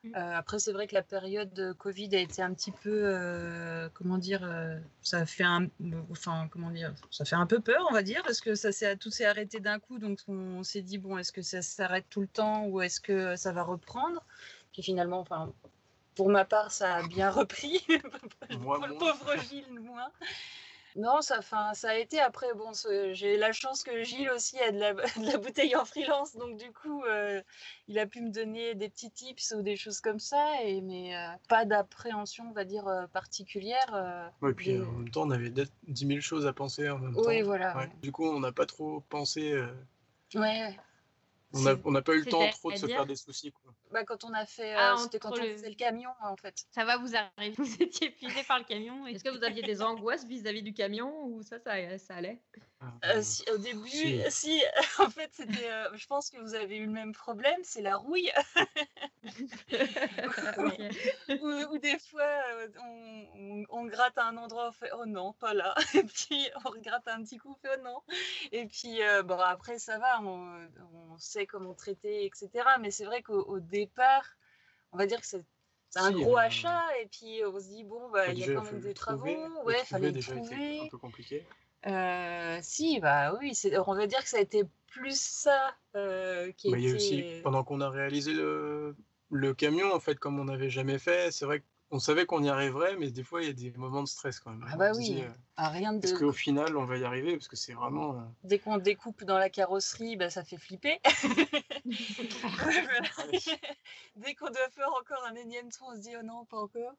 Mmh. Euh, après, c'est vrai que la période de Covid a été un petit peu, euh, comment dire, euh, ça fait un, enfin, comment dire, ça fait un peu peur, on va dire, parce que ça s'est, tout s'est arrêté d'un coup, donc on, s'est dit bon, est-ce que ça s'arrête tout le temps ou est-ce que ça va reprendre? Puis finalement, enfin, pour ma part, ça a bien repris. <laughs> pour le pauvre Gilles, moins. Non, ça, fin, ça a été après. Bon, j'ai la chance que Gilles aussi a de la, <laughs> de la bouteille en freelance, donc du coup, euh, il a pu me donner des petits tips ou des choses comme ça, et, mais euh, pas d'appréhension, on va dire, euh, particulière. Oui, puis en même temps, on avait 10 000 choses à penser en même temps. Oui, voilà. Du coup, on n'a pas trop pensé. Ouais. On n'a pas eu le temps trop de se faire des soucis. Quoi. Bah, quand on a fait, ah, euh, c'était quand on faisait le camion en fait. Ça va vous arriver, <laughs> vous étiez épuisé par le camion. Est-ce que vous aviez des <laughs> angoisses vis-à-vis du camion ou ça, ça, ça allait? Ah, euh, si, Au début, si. <laughs> en fait, c'était, euh, je pense que vous avez eu le même problème, c'est la rouille. ou, des fois, on, on, gratte à un endroit, on fait oh non, pas là. Et puis on regratte un petit coup, on fait oh non. Et puis bon, après, ça va, on, on sait comment traiter, etc. Mais c'est vrai qu'au départ, on va dire que c'est un gros euh, achat et puis on se dit bon bah, il y a quand même des travaux. ouais fallait déjà trouver. un peu compliqué. Euh, si bah oui on va dire que ça a été plus ça euh, qui était... aussi pendant qu'on a réalisé le, le camion en fait comme on n'avait jamais fait c'est vrai que on savait qu'on y arriverait, mais des fois, il y a des moments de stress quand même. Ah bah oui, euh, rien de... Est-ce qu'au final, on va y arriver? Parce que c'est vraiment... Euh, Dès qu'on découpe dans la carrosserie, bah, ça fait flipper. <laughs> <laughs> Dès qu'on doit faire encore un énième tour, on se dit, oh non, pas encore.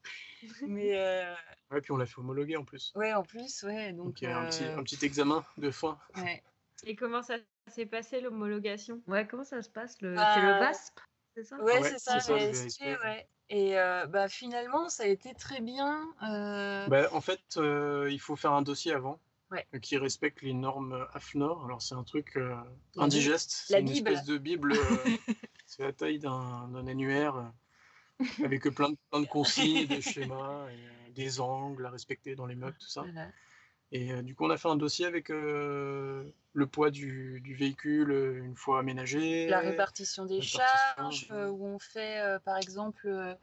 Mais euh... Ouais, puis on l'a fait homologuer en plus. Ouais, en plus, ouais. Donc, il y a un, petit, euh, un petit examen de fin. Ouais. <laughs> Et comment ça s'est passé l'homologation? Ouais, comment ça se passe le... C'est le VASP, c'est ça? Ouais, c'est ça, le ouais. Et euh, bah, finalement, ça a été très bien. Euh. Bah, en fait, euh, il faut faire un dossier avant qui respecte les normes AFNOR. Alors, c'est un truc indigeste. C'est une espèce de Bible. <laughs> c'est la taille d'un annuaire avec plein de, plein de consignes, des <laughs> schémas, des angles à respecter dans les meubles, tout ça. Et du coup, on a fait un dossier avec le poids du, du, véhicule une fois aménagé. La répartition des charges, où on fait, par exemple,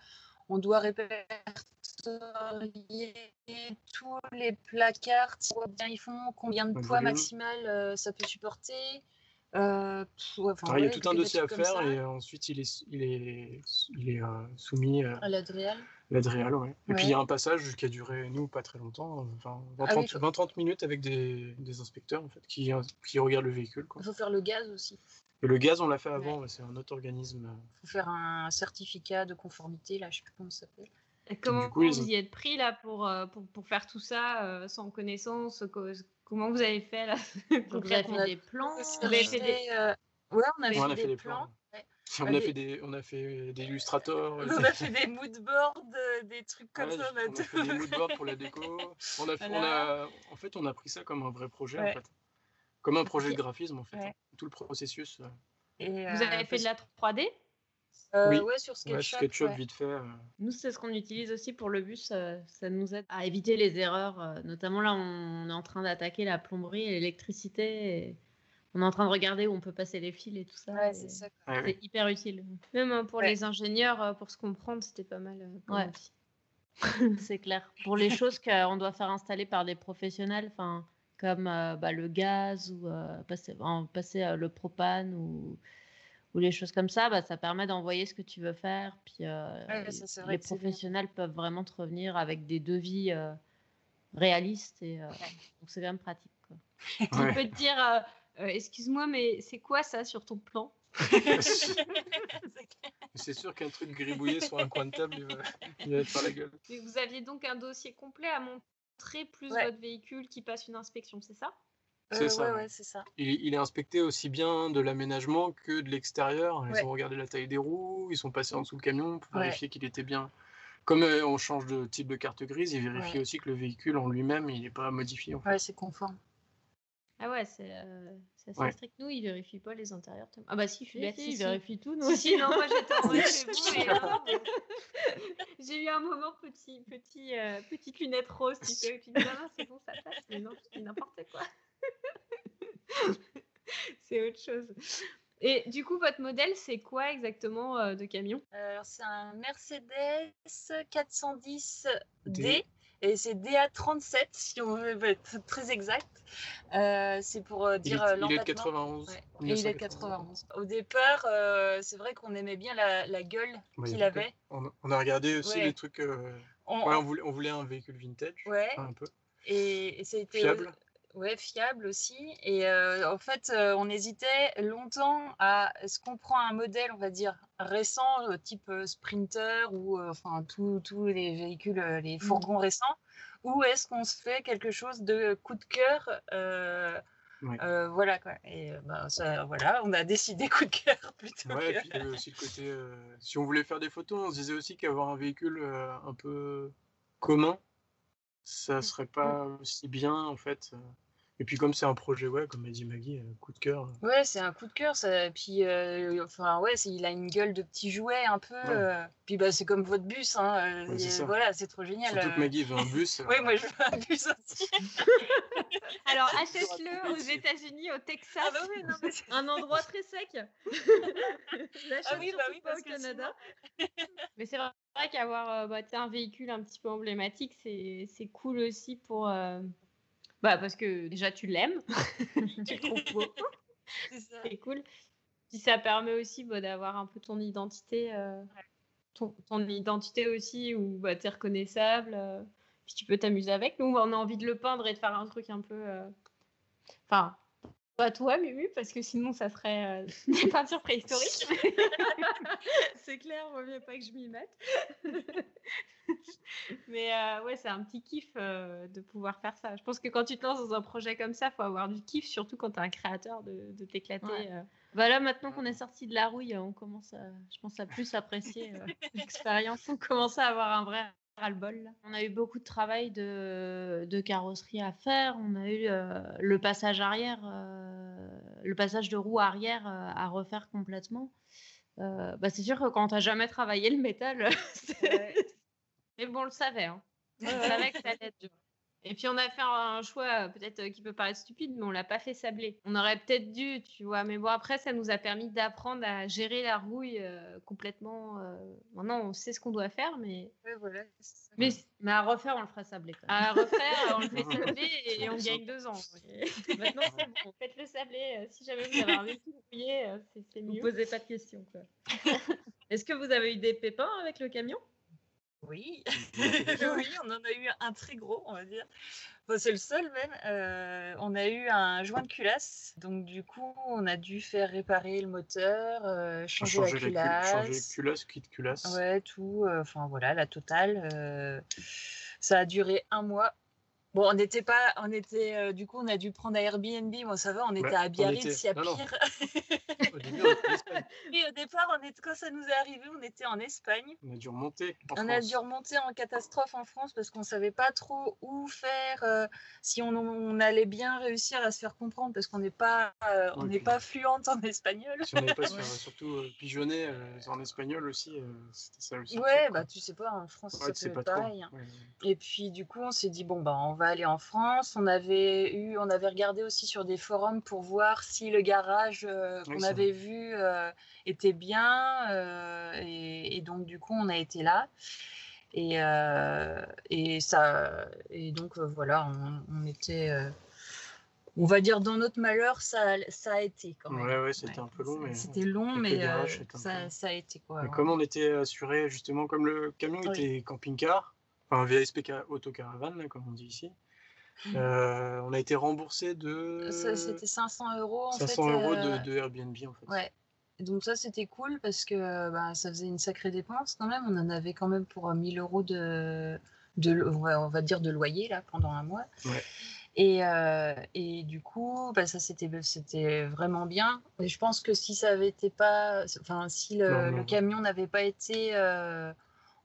on doit répertorier tous les placards, combien ils font, combien de poids maximal ça peut supporter. Euh, il y a tout un dossier à faire et ensuite il est, il est, il est soumis à ouais. Et puis il y a un passage qui a duré, nous, pas très longtemps, 20-30 ah minutes avec des, des, inspecteurs en fait, qui, qui regardent le véhicule. Il faut faire le gaz aussi. Et le gaz, on l'a fait avant, c'est un autre organisme. Il faut faire un certificat de conformité, là, je sais plus comment ça s'appelle. Et comment coup, vous y êtes pris là pour, euh, pour, pour faire tout ça euh, sans connaissance Comment vous avez fait là <laughs> Vous avez fait des plans Vous avez fait des... Euh, ouais, on avait fait, des plans. On a, fait des, on a fait des illustrateurs. <laughs> On a fait des moodboards, des trucs comme ça. On a, fait des moodboards pour la <laughs> déco. On a, on a, en fait, on a pris ça comme un vrai projet, en fait. Comme un projet de graphisme, en fait. Tout le processus. Et Vous avez fait de la 3D oui. Ouais, sur SketchUp. vite fait. Nous, c'est ce qu'on utilise aussi pour le bus. ça nous aide à éviter les erreurs. notamment là, on est en train d'attaquer la plomberie et l'électricité. On est en train de regarder où on peut passer les fils et tout ça. Ouais, c'est ça. C'est hyper utile. Même pour les ingénieurs, pour se comprendre, c'était pas mal. ouais. <laughs> c'est clair. Pour les choses <laughs> qu'on doit faire installer par des professionnels, enfin comme euh, bah, le gaz ou euh, passer, passer euh, le propane ou, ou, les choses comme ça, bah, ça permet d'envoyer ce que tu veux faire. Puis les professionnels peuvent vraiment te revenir avec des devis réalistes et donc c'est bien pratique. Quoi. <laughs> Il peut te dire, excuse-moi, mais c'est quoi ça sur ton plan <laughs> c'est sûr qu'un truc gribouillé sur un coin de table, il va, il va être par la gueule. vous aviez donc un dossier complet à montrer, plus votre véhicule qui passe une inspection, c'est ça? C'est euh, ça. Ouais, ça. Il, est inspecté aussi bien de l'aménagement que de l'extérieur. Ils ont regardé la taille des roues, ils sont passés en dessous le camion pour vérifier qu'il était bien. Comme euh, on change de type de carte grise, ils vérifient aussi que le véhicule en lui-même, il n'est pas modifié. En fait. Ouais, c'est conforme. Ah ouais, c'est euh, assez strict. Nous, ils vérifient pas les intérieurs. Ah bah si, je suis si, ils vérifient tout. Nous non, moi j'étais en J'ai eu un moment petit, petit, euh, petite lunette rose, tu sais. Tu dis, non, c'est bon, ça passe. Mais non, c'est n'importe quoi. <laughs> c'est autre chose. Et du coup, votre modèle, c'est quoi exactement euh, de camion? Alors, c'est un Mercedes 410D. Et c'est DA37, si on veut être très exact. Euh, c'est pour euh, dire l'empattement. Il est de 91. il est de 91. Au départ, euh, c'est vrai qu'on aimait bien la, gueule qu'il avait. On, a regardé aussi les trucs. On... voulait, on, voulait, un véhicule vintage. Ouais. Un peu. Et, et ça a été. Fiable. Ouais, fiable aussi. Et en fait, on hésitait longtemps à est-ce qu'on prend un modèle, on va dire, récent, type Sprinter ou enfin tous les véhicules, les mmh. fourgons récents, ou est-ce qu'on se fait quelque chose de coup de cœur voilà quoi. Et bah, ça, voilà, on a décidé coup de cœur <laughs> plutôt. Ouais, et puis il y avait aussi le côté. si on voulait faire des photos, on se disait aussi qu'avoir un véhicule un peu commun, ça mmh. serait pas aussi bien en fait. Et puis comme c'est un projet, ouais, comme a dit Maggie, euh, coup de cœur. Euh. Ouais, c'est un coup de cœur. Ça... Puis, euh, enfin, ouais, il a une gueule de petit jouet un peu. Puis bah, c'est comme votre bus, hein. voilà, c'est trop génial. Surtout que Maggie veut un bus. <laughs> oui, moi je veux un bus aussi. <laughs> Alors achète-le aux États-Unis, au Texas, ah bah <laughs> un endroit très sec. ah oui, bah oui, pas au Canada. mais c'est vrai qu'avoir bah, un véhicule un petit peu emblématique, c'est cool aussi pour bah, parce que déjà, tu l'aimes. <laughs> tu trouves beau. <laughs> C'est cool. Puis ça permet aussi bah, d'avoir un peu ton identité. Euh, ton, ton, identité aussi, où bah, tu es reconnaissable. Euh, puis tu peux t'amuser avec. Nous, on a envie de le peindre et de faire un truc un peu. Euh, enfin, pas toi, Mumu, parce que sinon, ça serait des <laughs> peintures préhistoriques. <laughs> c'est clair, il vaut mieux pas que je m'y mette. <laughs> Mais euh, ouais, c'est un petit kiff euh, de pouvoir faire ça. Je pense que quand tu te lances dans un projet comme ça, il faut avoir du kiff, surtout quand tu es un créateur, de, de t'éclater. Euh. Voilà, maintenant qu'on est sorti de la rouille, on commence, à, je pense, à plus apprécier l'expérience. On commence à avoir un vrai ras-le-bol. On a eu beaucoup de travail de, de, carrosserie à faire. On a eu le passage arrière, le passage de roue arrière à refaire complètement. bah, c'est sûr que quand tu n'as jamais travaillé le métal, <laughs> <laughs> Mais bon, on le savait. Hein. On savait que ça allait être dur. Puis on a fait un choix euh, peut-être euh, qui peut paraître stupide, mais on l'a pas fait sabler. On aurait peut-être dû, tu vois. Mais bon, après, ça nous a permis d'apprendre à gérer la rouille euh, complètement. Maintenant, on sait ce qu'on doit faire, mais. voilà, mais, mais, à refaire, on le fera sabler. Quand même. À refaire, on le fait <laughs> sabler et, on gagne deux ans. <laughs> Maintenant, c'est bon. <laughs> Faites le sabler. Si jamais vous avez un véhicule rouillé, c'est mieux. Vous posez pas de questions. Est-ce que vous avez eu des pépins avec le camion? Oui. <laughs> oui, on en a eu un très gros, on va dire. c'est le seul même. Euh, on a eu un joint de culasse. Donc, du coup, on a dû faire réparer le moteur, euh, changer, la culasse. changer culasse, kit culasse. Ouais, tout. Euh, enfin, voilà, la totale. ça a duré un mois. Bon, on n'était pas, on était, du coup, on a dû prendre Airbnb. Moi, ça va, on était à Biarritz, il y a pire. au début, <laughs> au départ, on est, quand ça nous est arrivé, on était en Espagne. On a dû remonter. En on a dû remonter en catastrophe en France parce qu'on savait pas trop où faire, euh, si on, on, allait bien réussir à se faire comprendre parce qu'on n'est pas, euh, on n'est pas fluente en espagnol. Si on n'avait pas <laughs> surtout euh, pigeonné en espagnol aussi, c'était ça aussi. Ouais, bah tu sais pas, en France c'est pareil. Hein. Et puis du coup, on s'est dit bon bah on va aller en France. On avait eu, on avait regardé aussi sur des forums pour voir si le garage qu'on avait vu était bien. Et, donc du coup, on a été là. Et, et ça, et donc voilà, on, était on va dire dans notre malheur, ça, ça a été quand même. Ouais, ouais, c'était un peu long. mais C'était long, mais ça, ça, a été quoi. Comme on était assuré, justement, comme le camion était camping-car, enfin VSP autocaravane, comme on dit ici, mmh. on a été remboursé de. C'était 500 euros en 500 euros de, de, Airbnb en fait. Ouais, donc ça, c'était cool parce que bah, ça faisait une sacrée dépense quand même. On en avait quand même pour 1000 euros de, de, on va dire de loyer là pendant un mois. Et, euh, et, du coup, bah, ça c'était c'était vraiment bien. Et je pense que si ça avait été pas, enfin si le, camion n'avait pas été euh,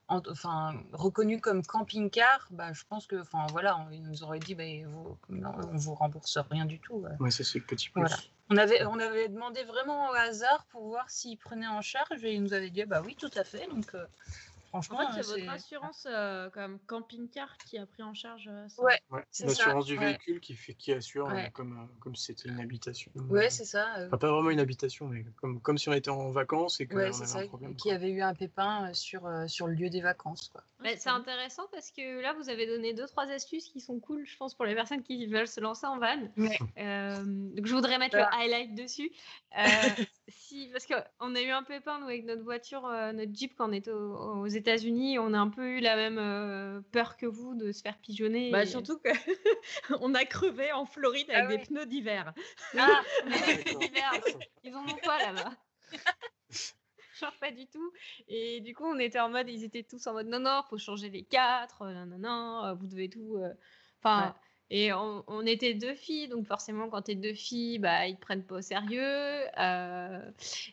enfin reconnu comme camping-car, bah, je pense que, enfin voilà, on, nous aurait dit, bah, vous, on vous rembourse rien du tout. C'est petit plus. On avait, on avait demandé vraiment au hasard pour voir s'il prenait en charge et il nous avait dit, bah oui, tout à fait. Donc, euh, Franchement, en fait, c'est votre assurance euh, comme camping-car qui a pris en charge euh, ça. Ouais, c'est l'assurance du véhicule qui, fait, qui assure euh, comme, comme si c'était une habitation. Ouais, c'est ça. Enfin, pas vraiment une habitation, mais comme, comme si on était en vacances et qu'on ouais, avait un problème. Qui avait eu un pépin sur, sur le lieu des vacances. Quoi. c'est intéressant parce que là, vous avez donné deux, trois astuces qui sont cool, je pense, pour les personnes qui veulent se lancer en van. donc, je voudrais mettre le highlight dessus. <laughs> si, parce qu'on a eu un pépin, nous, avec notre voiture, notre Jeep, quand on était aux, aux États États-Unis, on a un peu eu la même euh, peur que vous de se faire pigeonner. Bah, Surtout qu'on <laughs> a crevé en Floride avec ah <laughs> <laughs> des pneus d'hiver. Ah, d'hiver, ils en ont pas là-bas. Genre pas du tout. Et du coup, on était en mode, ils étaient tous en mode non, non, faut changer les quatre, non, non, non, vous devez tout. Euh, enfin. Et on, était deux filles, donc forcément, quand t'es deux filles, bah, ils te prennent pas au sérieux. Euh,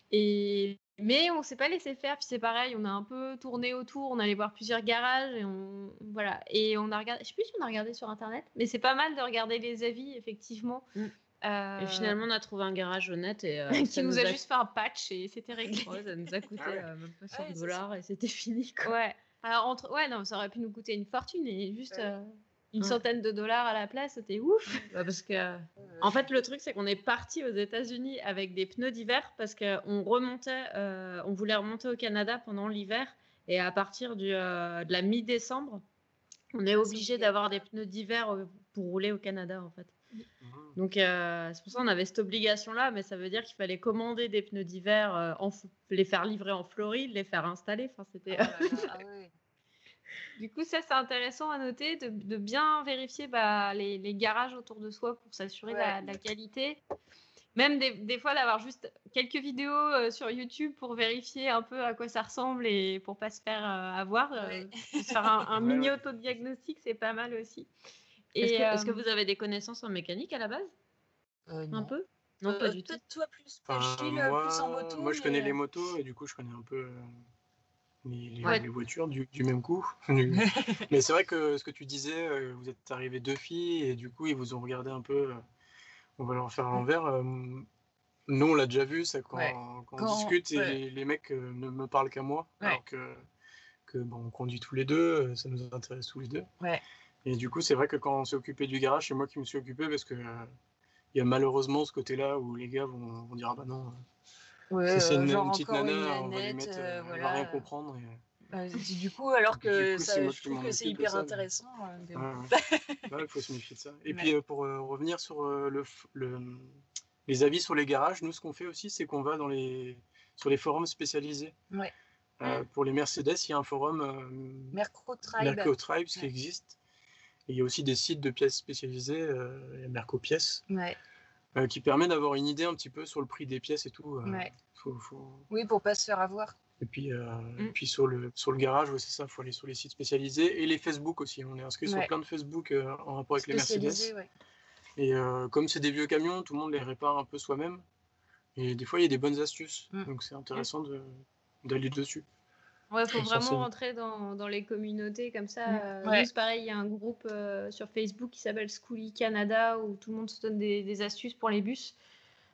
et mais on ne s'est pas laissé faire. Puis c'est pareil, on a un peu tourné autour, on allait voir plusieurs garages et on voilà et on a regardé. Je sais plus si on a regardé sur internet, mais c'est pas mal de regarder les avis effectivement. Mm. Euh, et finalement, on a trouvé un garage honnête et euh, <laughs> qui nous, a, juste fait un patch et c'était réglé. ça nous a coûté ah euh, même pas 100 dollars et c'était fini. Quoi. Ouais. Alors entre ouais non, ça aurait pu nous coûter une fortune et juste une centaine de dollars à la place, c'était ouf. Bah, parce que, en fait, le truc, c'est qu'on est parti aux États-Unis avec des pneus d'hiver parce qu'on remontait, euh, on voulait remonter au Canada pendant l'hiver et à partir du, euh, de la mi-décembre, on est obligé d'avoir des pneus d'hiver euh, pour rouler au Canada, en fait. Mmh. Donc, c'est pour ça qu'on avait cette obligation-là, mais ça veut dire qu'il fallait commander des pneus d'hiver, les faire livrer en Floride, les faire installer. Enfin, c'était. Ah, <laughs> ah du coup, ça, c'est intéressant à noter de, bien vérifier bah, les, garages autour de soi pour s'assurer la, qualité. Même des, fois d'avoir juste quelques vidéos euh, sur YouTube pour vérifier un peu à quoi ça ressemble et pour pas se faire euh, avoir. Euh, faire un, <laughs> mini autodiagnostic, c'est pas mal aussi. Est-ce que, vous avez des connaissances en mécanique à la base? Un peu? Non, pas du tout. Toi plus, moi, en moto. Moi, je connais les motos et du coup, je connais un peu les, voitures du, même coup. <laughs> <laughs> Mais c'est vrai que ce que tu disais, euh, vous êtes arrivé deux filles et du coup ils vous ont regardé un peu. Euh, on va leur faire un l'envers. Euh, nous on l'a déjà vu, ça quand, on discute et les, mecs ne me parlent qu'à moi, alors que, que bon, on conduit tous les deux, ça nous intéresse tous les deux. Et du coup c'est vrai que quand on s'est occupé du garage, c'est moi qui me suis occupé parce que il y a malheureusement ce côté-là où les gars vont, vont dire ah bah non c'est une, petite nana, on va mettre, euh, elle va rien comprendre. Bah, du coup, alors que ça, je trouve que c'est hyper intéressant. <laughs> il faut se méfier de ça. Et puis, euh, pour euh, revenir sur le, les avis sur les garages, nous, ce qu'on fait aussi, c'est qu'on va dans les, sur les forums spécialisés. pour les Mercedes, il y a un forum Merco Tribe, Merco Tribe qui existe. Et il y a aussi des sites de pièces spécialisées, Merco Pièces. Ouais. Euh, qui permet d'avoir une idée un petit peu sur le prix des pièces et tout. Euh, faut, faut... Oui, pour pas se faire avoir. Et puis, euh, mm. puis sur, le, sur le garage, c'est ça, il faut aller sur les sites spécialisés et les Facebook aussi. On est inscrit sur plein de Facebook en rapport avec les Mercedes. Et comme c'est des vieux camions, tout le monde les répare un peu soi-même. Et des fois, il y a des bonnes astuces. Mm. Donc, c'est intéressant d'aller dessus. Ouais, faut vraiment rentrer dans, dans, les communautés comme ça. Mm. Euh, pareil, il y a un groupe euh, sur Facebook qui s'appelle Schooly Canada où tout le monde se donne des, des astuces pour les bus.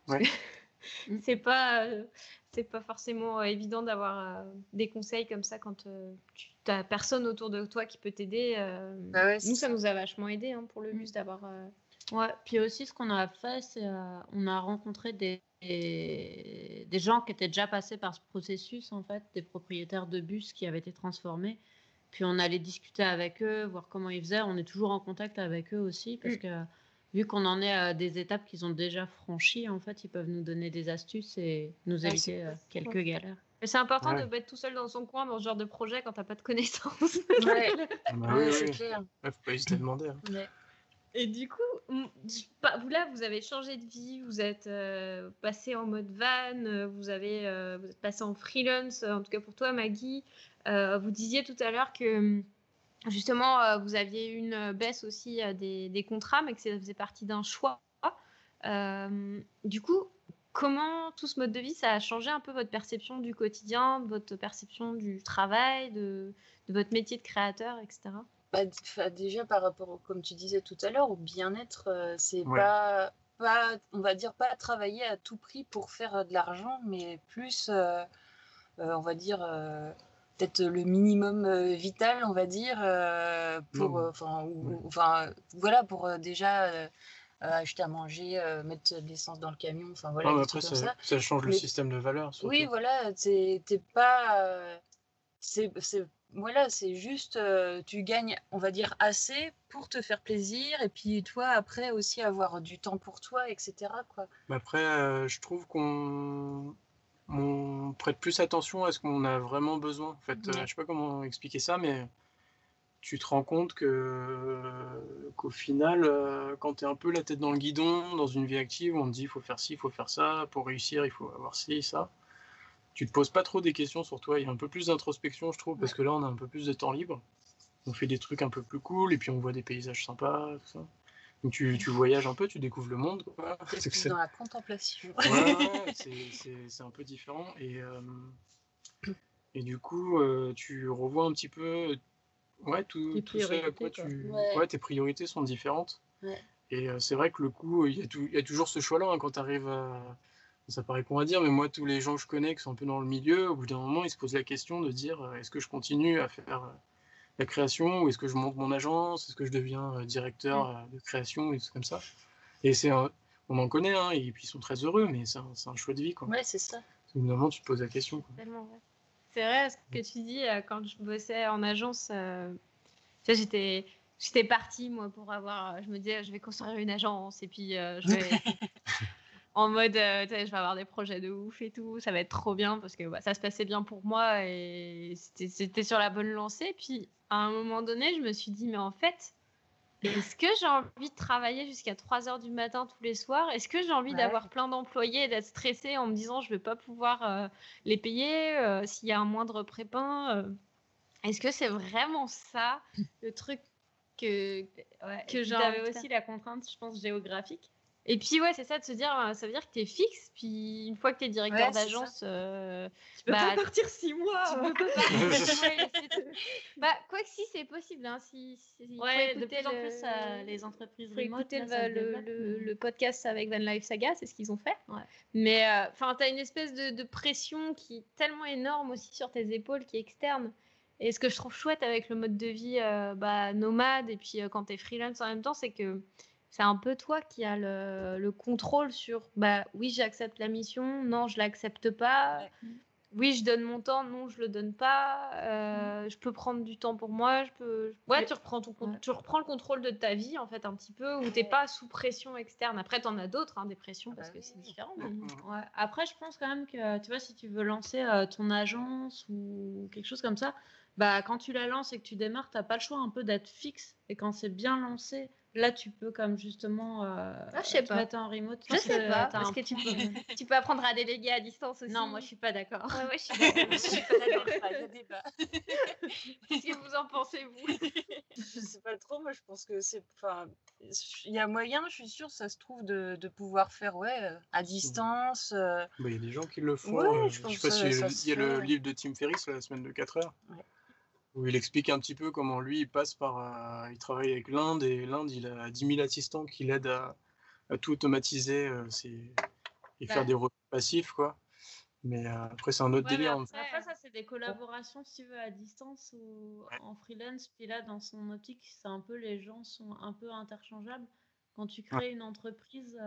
Ouais. <laughs> c'est pas, euh, c'est pas forcément évident d'avoir des conseils comme ça quand tu n'as personne autour de toi qui peut t'aider. Bah nous, ça nous a vachement aidé hein, pour le mm. bus d'avoir. Ouais, puis aussi ce qu'on a fait, c'est on a rencontré des des gens qui étaient déjà passés par ce processus, en fait, des propriétaires de bus qui avaient été transformés. Puis on allait discuter avec eux, voir comment ils faisaient. On est toujours en contact avec eux aussi, parce mm. que vu qu'on en est à des étapes qu'ils ont déjà franchies, en fait, ils peuvent nous donner des astuces et nous éviter euh, quelques galères. C'est important de pas être tout seul dans son coin dans ce genre de projet quand t'as pas de connaissances. <laughs> Ouais, <laughs> ah bah oui, c'est clair. faut pas hésiter à demander. Hein. Et du coup, vous là, vous avez changé de vie, vous êtes euh, passé en mode van, euh, vous, avez, euh, vous êtes passé en freelance, en tout cas pour toi, Maggie. vous disiez tout à l'heure que justement, vous aviez une baisse aussi des, contrats, mais que ça faisait partie d'un choix. du coup, comment tout ce mode de vie, ça a changé un peu votre perception du quotidien, votre perception du travail, de votre métier de créateur, etc. Bah, déjà par rapport, comme tu disais tout à l'heure, au bien-être, euh, c'est pas, pas, on va dire, pas travailler à tout prix pour faire euh, de l'argent, mais plus, euh, on va dire, peut-être le minimum vital, on va dire, pour, enfin, enfin, voilà, pour déjà acheter à manger, mettre de l'essence dans le camion, enfin voilà. après, ça, ça. change le système de valeur. Oui, voilà, t'es pas, c'est voilà, c'est juste, tu gagnes, on va dire, assez pour te faire plaisir, et puis toi, après aussi avoir du temps pour toi, etc. Quoi. après, je trouve qu'on prête plus attention à ce qu'on a vraiment besoin. En fait, je sais pas comment expliquer ça, mais tu te rends compte que qu'au final, quand tu es un peu la tête dans le guidon, dans une vie active, on te dit il faut faire ci, il faut faire ça, pour réussir, il faut avoir ci, ça tu te poses pas trop des questions sur toi. Il y a un peu plus d'introspection, je trouve, parce que là, on a un peu plus de temps libre. On fait des trucs un peu plus cool, et puis on voit des paysages sympas, tout ça. Donc tu, tu voyages un peu, tu découvres le monde. C'est dans la contemplation. Ouais, <laughs> c'est un peu différent. Et, euh, et du coup, euh, tu revois un petit peu ouais, tout, tout ça à quoi tu. Ouais. tes priorités sont différentes. Et euh, c'est vrai que le coup, il y, y, a toujours ce choix-là hein, quand tu arrives à ça paraît con à dire, mais moi, tous les gens que je connais qui sont un peu dans le milieu, au bout d'un moment, ils se posent la question de dire euh, est-ce que je continue à faire euh, la création ou est-ce que je monte mon agence Est-ce que je deviens euh, directeur mm. de création et tout comme ça Et c'est on en connaît, hein, et puis ils sont très heureux, mais c'est un, un, choix de vie. Quoi. Ouais, c'est ça. Au bout d'un moment, tu te poses la question. C'est vrai, ce que tu dis, quand je bossais en agence, j'étais j'étais partie moi pour avoir je me disais je vais construire une agence et puis je vais <laughs> en mode, euh, je vais avoir des projets de ouf et tout, ça va être trop bien parce que bah, ça se passait bien pour moi et c'était sur la bonne lancée. Puis à un moment donné, je me suis dit, mais en fait, est-ce que j'ai envie de travailler jusqu'à 3 heures du matin tous les soirs? Est-ce que j'ai envie d'avoir plein d'employés et d'être stressée en me disant, je vais pas pouvoir euh, les payer euh, s'il y a un moindre prépin Est-ce que c'est vraiment ça le truc que, que j'avais aussi la contrainte, je pense, géographique et puis, ouais, c'est ça de se dire, euh, ça veut dire que tu es fixe. Puis, une fois que tu es directeur d'agence, euh, tu peux bah, pas partir six mois. Tu peux pas <laughs> partir. bah, quoi que si, c'est possible. Hein, si, ouais, de plus en plus, euh, les entreprises remote. écouter le, le, podcast avec Van Life Saga, c'est ce qu'ils ont fait. Ouais. Mais, enfin, tu as une espèce de, de, pression qui est tellement énorme aussi sur tes épaules, qui est externe. Et ce que je trouve chouette avec le mode de vie bah, nomade et puis quand tu es freelance en même temps, c'est que c'est un peu toi qui as le, contrôle sur bah oui j'accepte la mission non je l'accepte pas. Oui je donne mon temps non je le donne pas. Euh, mm. je peux prendre du temps pour moi je peux ouais tu reprends ton tu reprends le contrôle de ta vie en fait un petit peu où t'es pas sous pression externe. Après tu en as d'autres hein, des pressions parce que c'est différent après je pense quand même que tu vois si tu veux lancer euh, ton agence ou quelque chose comme ça bah quand tu la lances et que tu démarres t'as pas le choix un peu d'être fixe. Et quand c'est bien lancé là, tu peux comme justement euh, ah, je sais pas. mettre en remote. Je sais pas, parce que tu peux, <laughs> tu peux apprendre à déléguer à distance aussi. Non, moi, je suis pas d'accord. Ouais, ouais, je suis, <laughs> je suis pas d'accord. Y a débat. <laughs> Qu'est-ce que vous en pensez, vous? Je sais pas trop. Moi, je pense que c'est. Enfin, il y a moyen, je suis sûre, ça se trouve, de, de pouvoir faire ouais, à distance. Euh. Bah, il y a des gens qui le font. Euh, je, sais pas si il y a le livre de Tim Ferriss, la semaine de 4 heures. Ouais où il explique un petit peu comment lui il passe par. Euh, il travaille avec l'Inde et l'Inde il a 10 000 assistants qui l'aident à, tout automatiser euh, et faire des repas passifs quoi. Mais euh, après c'est un autre délire. Après, ça c'est des collaborations si tu veux à distance ou en freelance. Puis là dans son optique c'est un peu les gens sont un peu interchangeables. Quand tu crées une entreprise,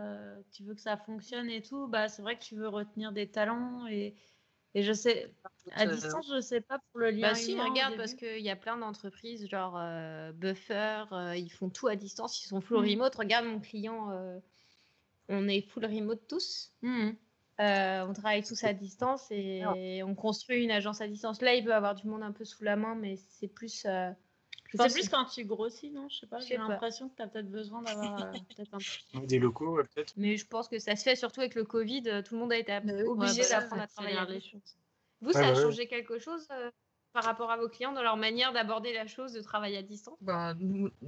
tu veux que ça fonctionne et tout, bah c'est vrai que tu veux retenir des talents et et je sais, à distance, je sais pas pour le lien. Bah si, regarde, parce qu'il y a plein d'entreprises, genre euh, Buffer, euh, ils font tout à distance, ils sont full mmh. remote. Regarde mon client, euh, on est full remote tous. Mmh. on travaille tous à distance et on construit une agence à distance. Là, il veut avoir du monde un peu sous la main, mais c'est plus c'est plus quand tu grossis, non? Je sais pas, j'ai l'impression que tu as peut-être besoin d'avoir euh, <laughs> un... Des locaux, peut-être. Mais je pense que ça se fait surtout avec le Covid. Euh, tout le monde a été obligé d'apprendre à travailler les choses. Vous, ça a changé quelque chose euh, par rapport à vos clients dans leur manière d'aborder la chose, de travailler à distance? Ben,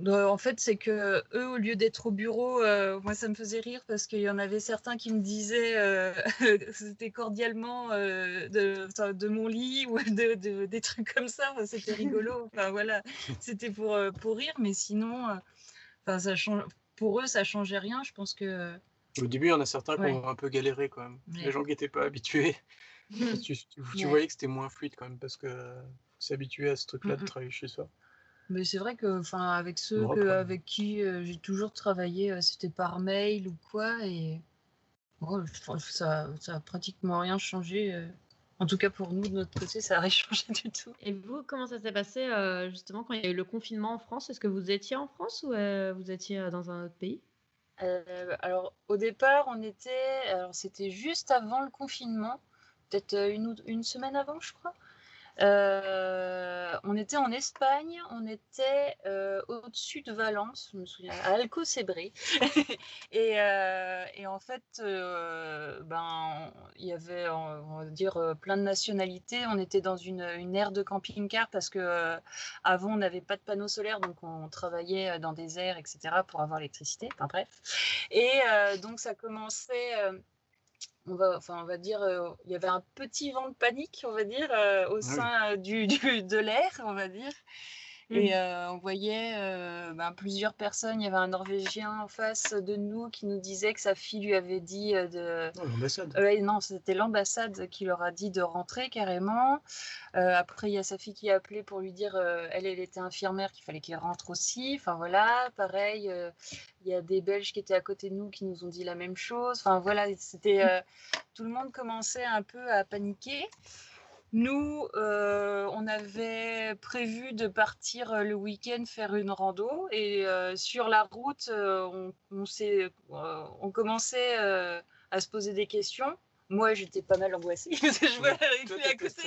En fait, c'est que eux, au lieu d'être au bureau, euh, moi, ça me faisait rire parce qu'il y en avait certains qui me disaient euh, <laughs> c'était cordialement euh, de, de, mon lit ou <laughs> de, des trucs comme ça. c'était rigolo. <laughs> Enfin, voilà, c'était pour, pour rire, mais sinon, enfin, ça change, pour eux, ça changeait rien. Je pense que. Au début, il y en a certains qui ont un peu galéré quand même. Les gens qui n'étaient pas habitués. Tu, voyais que c'était moins fluide quand même parce que c'est habitué à ce truc-là de travailler chez soi. Mais c'est vrai que, enfin, avec ceux avec qui euh, j'ai toujours travaillé, euh, c'était par mail ou quoi, et ça, ça a pratiquement rien changé. Euh. En tout cas, pour nous, de notre côté, ça n'a rien <laughs> changé du tout. Et vous, comment ça s'est passé justement quand il y a eu le confinement en France? Est-ce que vous étiez en France ou vous étiez dans un autre pays? Alors, au départ, on était, alors c'était juste avant le confinement peut-être euh, une, semaine avant, je crois. Euh, on était en Espagne, on était euh, au-dessus de Valence, je me souviens, à Alcocebre. <laughs> et, et, en fait, ben, il y avait, on va dire, plein de nationalités. On était dans une, une aire de camping-car parce que avant, on n'avait pas de panneaux solaires, donc on travaillait dans des aires, etc., pour avoir l'électricité. Enfin bref. Et donc, ça commençait on va, enfin, on va dire, euh, il y avait un petit vent de panique, on va dire, euh, au ah sein du, de l'air, on va dire. Et mmh. euh, on voyait ben, plusieurs personnes. Il y avait un Norvégien en face de nous qui nous disait que sa fille lui avait dit de. Non, l'ambassade. non, c'était l'ambassade qui leur a dit de rentrer carrément. après, il y a sa fille qui a appelé pour lui dire, elle, elle était infirmière, qu'il fallait qu'elle rentre aussi. Enfin voilà, pareil. Il y a des Belges qui étaient à côté de nous qui nous ont dit la même chose. Enfin voilà, c'était euh, tout le monde commençait un peu à paniquer. Nous, euh, on avait prévu de partir euh, le week-end faire une rando et sur la route, on, on, on commençait à se poser des questions. Moi, j'étais pas mal angoissée. <laughs> je vois, il, est à côté,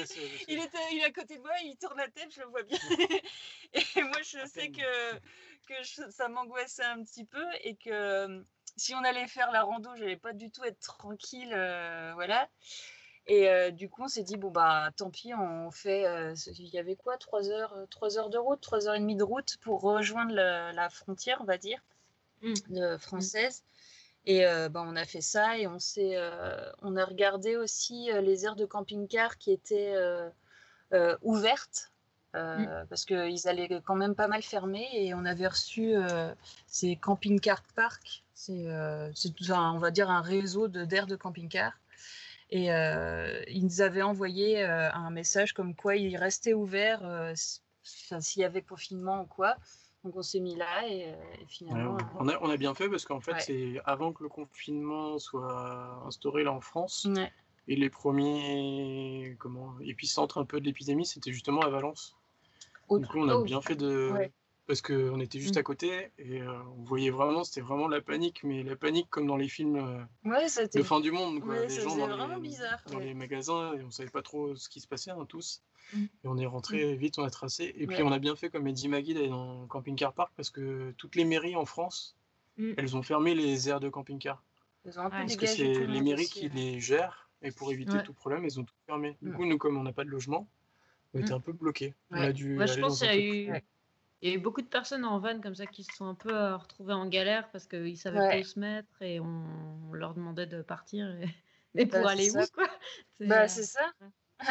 il, était, il est à côté de moi, il tourne la tête, je le vois bien. <laughs> <laughs> et moi, je sais que, que ça m'angoissait un petit peu et que euh, si on allait faire la rando, je n'allais pas du tout être tranquille. Euh, voilà. Et euh, du coup, on s'est dit, bon, bah, tant pis, on fait. il y avait quoi 3 heures, 3 heures de route, 3 heures et demie de route pour rejoindre la frontière, on va dire, mmh. française. Et bah, on a fait ça et on, on a regardé aussi les aires de camping-car qui étaient ouvertes. Mmh. Parce qu'ils allaient quand même pas mal fermer et on avait reçu ces camping-car park. C'est, on va dire, un réseau de, d'aires de camping-car. Et ils nous avaient envoyé un message comme quoi il restait ouvert s'il y avait confinement ou quoi. Donc on s'est mis là et, euh, finalement. on, a, on, a, bien fait parce qu'en fait, c'est avant que le confinement soit instauré là en France. Et les premiers comment, épicentres un peu de l'épidémie, c'était justement à Valence. Du coup, on a oh. bien fait de, parce qu'on était juste Mmh. à côté et euh, on voyait vraiment, c'était vraiment la panique, mais la panique comme dans les films euh, Ouais, de fin du monde. Quoi. Ouais, les ça gens dans, vraiment les, bizarre, dans ouais. les magasins et on savait pas trop ce qui se passait, hein, tous. Mm. Et on est rentré vite, on a tracé. Et puis on a bien fait, comme a dit Maggie, d'aller dans le camping-car park parce que toutes les mairies en France, Mm. elles ont fermé les aires de camping-car. Ils ont un peu Ouais. Parce que c'est le les mairies aussi, qui ouais. les gèrent et pour éviter Ouais. tout problème, ils ont tout fermé. Du Mm. coup, nous, comme on n'a pas de logement, on était Mm. un peu bloqués. On a dû Moi, je aller pense dans qu'il un y a eu. Il y a eu beaucoup de personnes en van comme ça qui se sont un peu euh, retrouvées en galère parce qu'ils savaient Ouais. pas où se mettre et on, on leur demandait de partir. et- <laughs> Mais pour Bah, aller c'est où, ça. quoi? C'est, Bah, euh, c'est ça. ouais.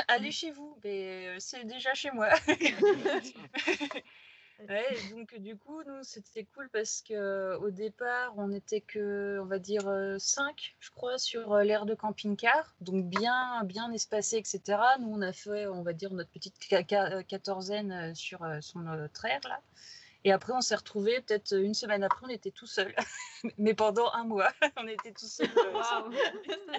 Allez chez vous, mais euh, c'est déjà chez moi. <laughs> <laughs> ouais, donc du coup, nous, c'était cool parce que au départ, on n'était que, on va dire, 5, je crois, sur euh, l'aire de camping-car. Donc bien, bien espacé, etc. Nous, on a fait, on va dire, notre petite euh, quatorzaine euh, sur, euh, sur notre aire, là. Et après, on s'est retrouvés, peut-être une semaine après, on était tout seul. <laughs> Mais pendant un mois, <laughs> on était tout seul. euh.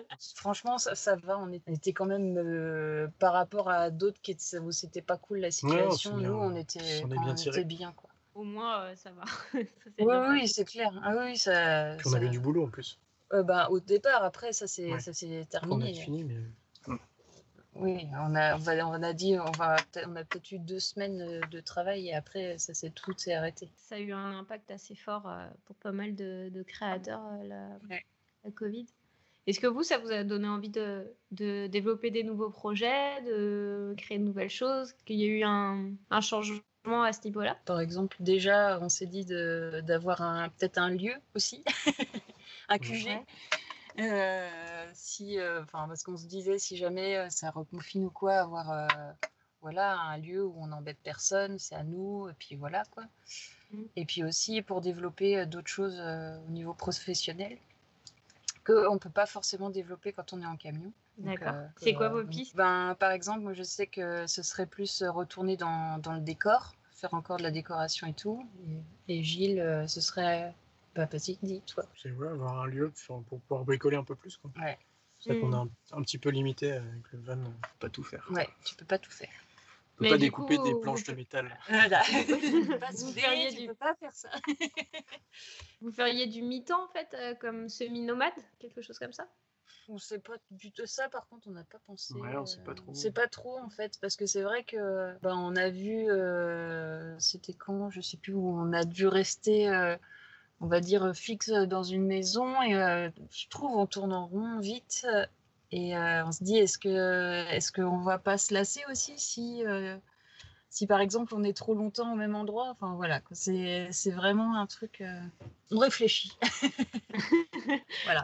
<laughs> Franchement, ça, ça va. On était quand même euh, par rapport à d'autres qui étaient, où c'était pas cool la situation. nous, on était, on est on bien était bien, quoi. Au moins, euh, ça va. Ça s'est Oui, c'est clair. Ah oui, ça. Puis on ça- avait du boulot en plus. euh, ben, au départ, après, ça s'est Ouais. ça s'est Après, on a terminé. fini, mais Oui, on a, on, va- on a dit, on, va, on a peut-être eu deux semaines euh, de travail et après, ça s'est tout s'est arrêté. Ça a eu un impact assez fort euh, pour pas mal de, de créateurs, euh, la, Ouais. la Covid. Est-ce que vous, ça vous a donné envie de, de développer des nouveaux projets, de créer de nouvelles choses Qu'il y a eu un, un changement à ce niveau-là? Par exemple, déjà, on s'est dit d'avoir peut-être un lieu aussi, <laughs> un QG. Ouais. Euh, si, euh, enfin, parce qu'on se disait, si jamais euh, ça reconfine ou quoi, avoir voilà, un lieu où on n'embête personne, c'est à nous, et puis voilà quoi. Mm. Et puis aussi pour développer d'autres choses euh, au niveau professionnel qu'on ne peut pas forcément développer quand on est en camion. D'accord. euh, C'est quoi vos donc, pistes? ben, Par exemple, moi je sais que ce serait plus retourner dans, dans le décor, faire encore de la décoration et tout. Et, et Gilles, euh, ce serait. Bah, vas-y, dis, toi. c'est ouais, avoir un lieu pour, pour pouvoir bricoler un peu plus. quoi. Ouais. C'est ça qu'on est un, un petit peu limité avec le van, on peut pas tout faire. Ouais, tu peux pas tout faire. On peut Mais pas découper coup, des vous- planches de métal. <laughs> Voilà. <laughs> <laughs> tu peux pas Vous souder, feriez tu du- peux pas faire ça. Vous feriez du mi-temps, en fait, euh, comme semi-nomade Quelque chose comme ça? On sait pas du tout ça, par contre, on n'a pas pensé. Ouais, on sait pas euh, trop. C'est pas trop en fait, parce que c'est vrai que ben, on a vu, euh, c'était quand, je sais plus où, on a dû rester, euh, on va dire fixe dans une maison et euh, je trouve on tourne en rond vite euh, et euh, on se dit est-ce que est-ce va pas se lasser aussi si euh, si par exemple on est trop longtemps au même endroit, enfin voilà, c'est vraiment un truc, euh, on réfléchit. <laughs> voilà.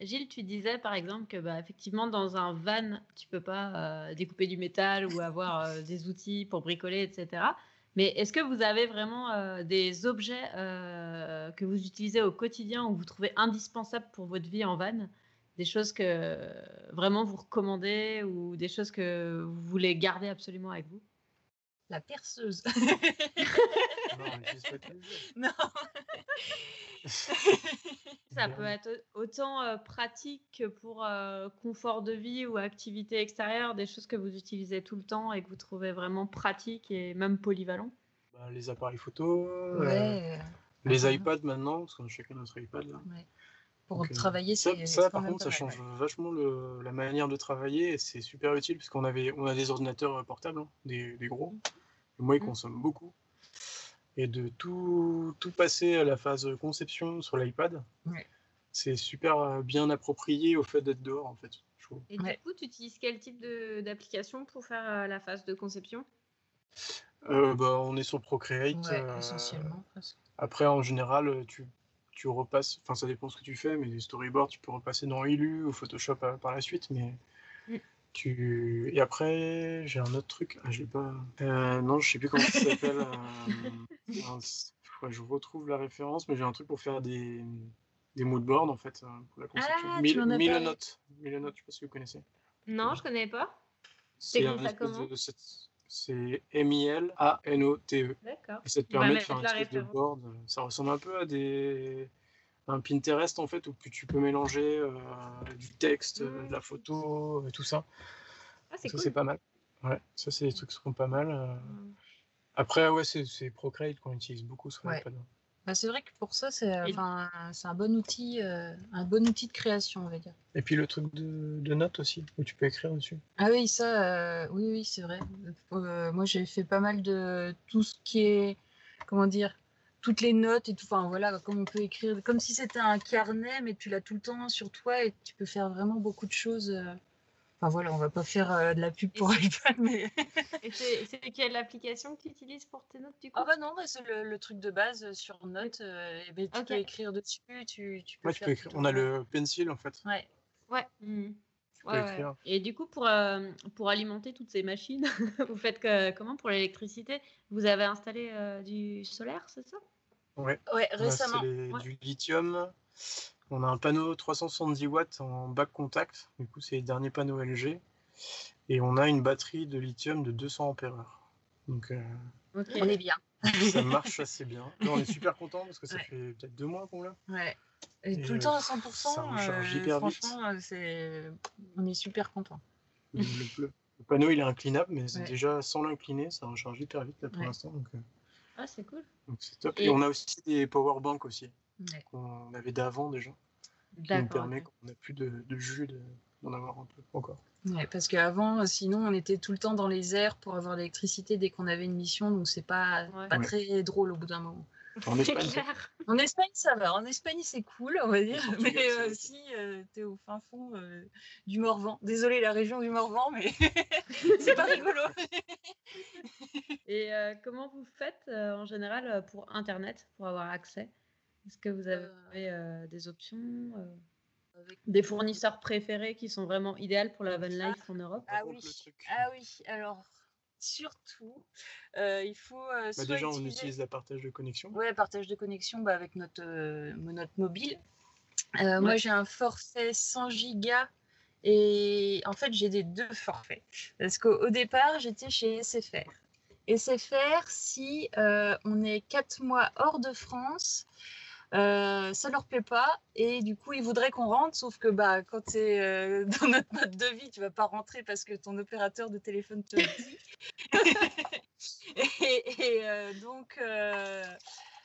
Gilles, tu disais par exemple que bah, effectivement dans un van, tu peux pas euh, découper du métal ou avoir euh, des outils pour bricoler, etc. Mais est-ce que vous avez vraiment euh, des objets euh, que vous utilisez au quotidien ou vous trouvez indispensables pour votre vie en van? Des choses que vraiment vous recommandez ou des choses que vous voulez garder absolument avec vous? La perceuse. <laughs> Non. <laughs> <laughs> Ça peut être autant euh, pratique que pour euh, confort de vie ou activité extérieure, des choses que vous utilisez tout le temps et que vous trouvez vraiment pratiques et même polyvalents. Bah, les appareils photo, euh, Ouais. les Ah, iPads maintenant, parce qu'on a chacun notre iPad là. Pour Donc, euh, travailler, ça, c'est ça, par contre, ça change ouais. vachement le- la manière de travailler et c'est super utile parce qu'on avait, on a des ordinateurs portables, hein, des, des gros. Et moi, ils Mm. consomment beaucoup. Et de tout, tout passer à la phase conception sur l'iPad, Ouais. c'est super euh, bien approprié au fait d'être dehors en fait. Je trouve. Et Ouais. du coup, tu utilises quel type de- d'application pour faire euh, la phase de conception? Euh, bah, on est sur Procreate. Ouais, euh, essentiellement. presque. Après, en général, tu, tu repasses, enfin ça dépend ce que tu fais, mais les storyboards, tu peux repasser dans Illu ou Photoshop par la suite, mais Mm. Tu... Et après, j'ai un autre truc, ah, je l'ai pas... Euh, non, je sais plus comment ça s'appelle. euh, <laughs> je retrouve la référence, mais j'ai un truc pour faire des, des moodboards, en fait, euh, pour la. Ah, tu Mil- m'en as Milanote. Milanote, je sais pas si vous connaissez. Non, je connais pas. C'est ça comment de... M-I-L-A-N-O-T-E. D'accord. Et ça te va permet de faire un espèce de board. Ça ressemble un peu à des un Pinterest en fait où tu peux mélanger euh, du texte, euh, de la photo, euh, tout ça. Ah, c'est Ça cool. c'est pas mal. Ouais, ça c'est des trucs qui seront pas mal. euh. Après, ouais, c'est Procreate qu'on utilise beaucoup sur ouais. panneau. Bah, c'est vrai que pour ça, c'est enfin, un bon outil, euh, un bon outil de création, on va dire. Et puis le truc de, de notes aussi, où tu peux écrire dessus. Ah oui, ça, euh, oui, oui, c'est vrai. Euh, moi, j'ai fait pas mal de tout ce qui est, comment dire, toutes les notes et tout. Enfin, voilà, comme on peut écrire, comme si c'était un carnet, mais tu l'as tout le temps sur toi et tu peux faire vraiment beaucoup de choses. Enfin voilà, on va pas faire euh, de la pub pour iPad, mais. <laughs> et c'est quelle application que tu utilises pour tes notes du coup? Ah bah non, bah, c'est le, truc de base euh, sur Notes. Euh, et ben, tu peux écrire dessus, tu, tu peux, ouais, tu peux écrire. On a le pencil en fait. Ouais. Ouais. Mmh. Ouais, Et du coup, pour, pour alimenter toutes ces machines, <laughs> vous faites que, comment pour l'électricité? Vous avez installé du solaire, c'est ça? Ouais. Ouais, récemment. C'est du lithium. On a un panneau 370 watts en back contact, du coup c'est les derniers panneaux LG, et on a une batterie de lithium de 200 ampères. Donc euh, on est bien. ça <laughs> marche assez bien. on est super content parce que ça fait peut-être deux mois qu'on l'a. Ouais. Et, tout le temps à 100%. Ça recharge euh, hyper franchement, vite. C'est... on est super content. Le, panneau il est inclinable, mais déjà sans l'incliner, ça recharge hyper vite là pour l'instant. Donc, euh, Ah, c'est cool. Donc c'est top. Et... on a aussi des power banks aussi qu'on avait d'avant déjà. Qui nous permet qu'on n'a plus de, de jus d'en avoir un peu encore. Ouais, parce qu'avant, euh, sinon, on était tout le temps dans les airs pour avoir l'électricité dès qu'on avait une mission, donc c'est pas, ouais. pas ouais. très drôle au bout d'un moment. <laughs> En Espagne, en Espagne, ça va. En Espagne, c'est cool, on va dire. Mais euh, si euh, tu es au fin fond euh, du Morvan, désolé la région du Morvan, mais <laughs> c'est pas rigolo. <laughs> Et euh, comment vous faites en général pour Internet, pour avoir accès? Est-ce que vous avez euh, des options euh. Des fournisseurs préférés qui sont vraiment idéaux pour la van life en Europe? Ah oui, ah oui. alors surtout, euh, il faut. Bah déjà, on utilise la partage de connexion. Oui, partage de connexion bah, avec notre, notre mobile. Ouais. Moi, j'ai un forfait 100 gigas. Et en fait, j'ai des deux forfaits. Parce qu'au départ, j'étais chez SFR. SFR, si on est quatre mois hors de France, euh, ça leur plaît pas et du coup ils voudraient qu'on rentre sauf que bah quand tu es euh, <laughs> dans notre mode de vie tu vas pas rentrer parce que ton opérateur de téléphone te le dit <laughs> et, et euh, donc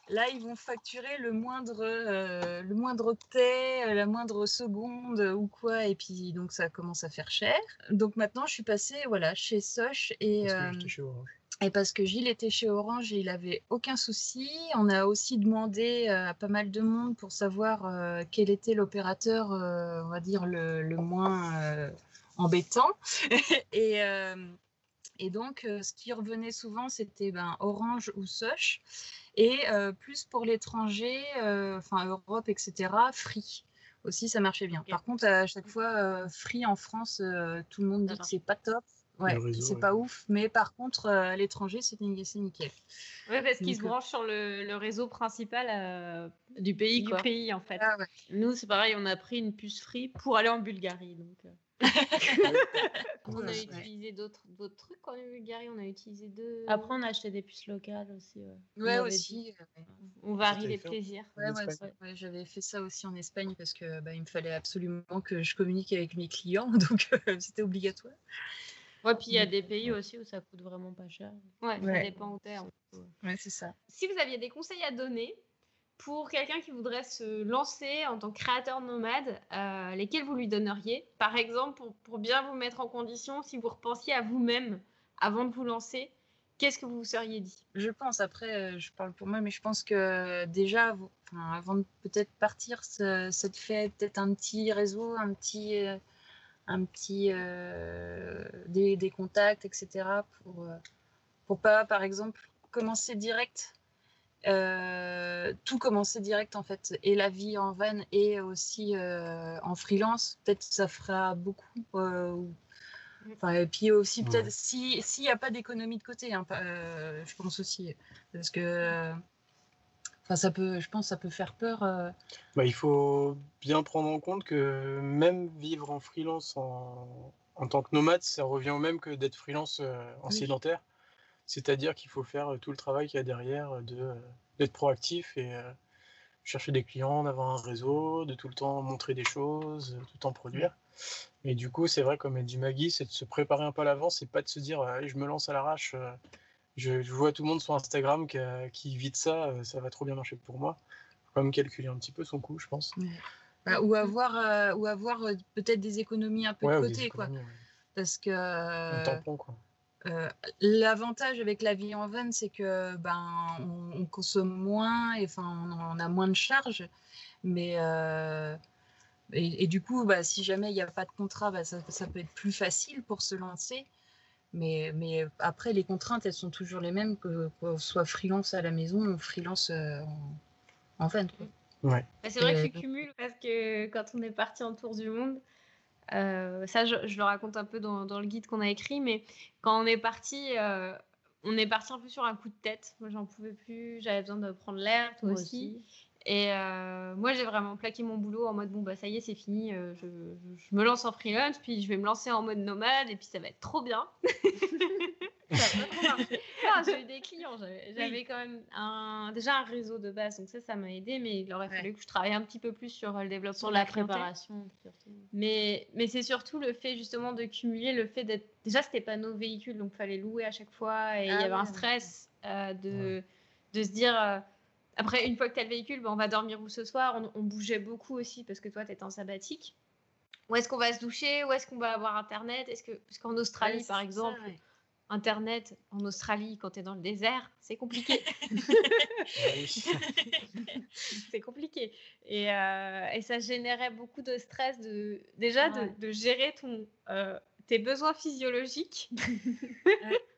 là ils vont facturer le moindre le moindre octet la moindre seconde ou quoi et puis donc ça commence à faire cher donc maintenant je suis passée voilà chez Soch et chez Orange. Et parce que Gilles était chez Orange et il avait aucun souci. On a aussi demandé à pas mal de monde pour savoir euh, quel était l'opérateur, euh, on va dire, le, le moins euh, embêtant. <laughs> et, et, donc, ce qui revenait souvent, c'était ben, Orange ou Soch. Et plus pour l'étranger, enfin Europe, etc., Free. Aussi, ça marchait bien. Par contre, à chaque fois, Free en France, tout le monde dit que c'est pas top. Ouais, c'est ouais. pas ouf, mais par contre, euh, à l'étranger, c'est nickel. Ouais, parce qu'ils se branchent sur le, le, réseau principal euh, du pays, du pays en fait. Ah, ouais. Nous, c'est pareil, on a pris une puce free pour aller en Bulgarie. Donc, euh... <laughs> on a utilisé d'autres trucs quand on est en Bulgarie. On a utilisé deux. Après, on a acheté des puces locales aussi. Ouais, aussi. On varie les plaisirs. Ouais, j'avais fait ça aussi en Espagne parce que bah, il me fallait absolument que je communique avec mes clients, <laughs> donc c'était obligatoire. Ouais, puis il y a des pays aussi où ça coûte vraiment pas cher. Ouais, ouais. ça dépend où t'es. Ouais, c'est ça. Si vous aviez des conseils à donner pour quelqu'un qui voudrait se lancer en tant que créateur nomade, euh, lesquels vous lui donneriez? Par exemple, pour, pour, bien vous mettre en condition, si vous repensiez à vous-même avant de vous lancer, qu'est-ce que vous vous seriez dit? Je pense, après, je parle pour moi, mais je pense que déjà, vous, enfin, avant de peut-être partir, ça, ça te fait peut-être un petit réseau, un petit. Euh, un petit euh, des, des, contacts, etc. pour euh, pour pas, par exemple, commencer direct. Euh, tout commencer direct en fait et la vie en van et aussi euh, en freelance peut-être ça fera beaucoup enfin, et puis aussi peut-être ouais. si s'il n'y a pas d'économie de côté hein, je pense aussi parce que Enfin, ça peut, je pense, ça peut faire peur. Euh... Bah, il faut bien prendre en compte que même vivre en freelance en, en tant que nomade, ça revient au même que d'être freelance euh, en oui. sédentaire. C'est-à-dire qu'il faut faire tout le travail qu'il y a derrière, de, d'être proactif et euh, chercher des clients, d'avoir un réseau, de tout le temps montrer des choses, tout le temps produire. Et du coup, c'est vrai, comme a dit Maggie, c'est de se préparer un peu à l'avance et pas de se dire, allez, je me lance à l'arrache je, vois tout le monde sur Instagram qui, vit de ça, ça va trop bien marcher pour moi. Faut quand même calculer un petit peu son coût, je pense. Bah, ou avoir, ou avoir peut-être des économies un peu de côté, quoi. Parce que. L'avantage avec la vie en van, c'est que ben on, consomme moins et enfin on, a moins de charges, mais et, du coup, bah, si jamais il n'y a pas de contrat, bah, ça, ça, peut être plus facile pour se lancer. Mais, mais après, les contraintes, elles sont toujours les mêmes, que qu'on soit freelance à la maison ou freelance euh, en, en Ouais. Bah, c'est vrai que je cumule parce que quand on est parti en tour du monde, euh, ça je, le raconte un peu dans, dans le guide qu'on a écrit, mais quand on est parti, euh, on est parti un peu sur un coup de tête. Moi, j'en pouvais plus, j'avais besoin de prendre l'air, toi aussi. Et euh, moi, j'ai vraiment plaqué mon boulot en mode bon, bah ça y est, c'est fini. Euh, je, je, me lance en freelance, puis je vais me lancer en mode nomade, et puis ça va être trop bien. <laughs> ça va pas trop marcher. j'ai eu des clients. J'avais quand même un, déjà un réseau de base, donc ça, ça m'a aidé, mais il aurait fallu que je travaille un petit peu plus sur euh, le développement sur la, préparation. Mais, mais c'est surtout le fait justement de cumuler le fait d'être. Déjà, c'était pas nos véhicules, donc il fallait louer à chaque fois, et il y ah avait un stress de, de se dire après, une fois que tu as le véhicule, ben, on va dormir où ce soir on, bougeait beaucoup aussi parce que toi, tu étais en sabbatique. Où est-ce qu'on va se doucher? Où est-ce qu'on va avoir Internet? Est-ce que, Parce qu'en Australie, par exemple, Internet en Australie, quand tu es dans le désert, c'est compliqué. <laughs> <laughs> c'est compliqué. Et, euh, et, ça générait beaucoup de stress, de, déjà de, de, gérer ton, euh, tes besoins physiologiques. <laughs>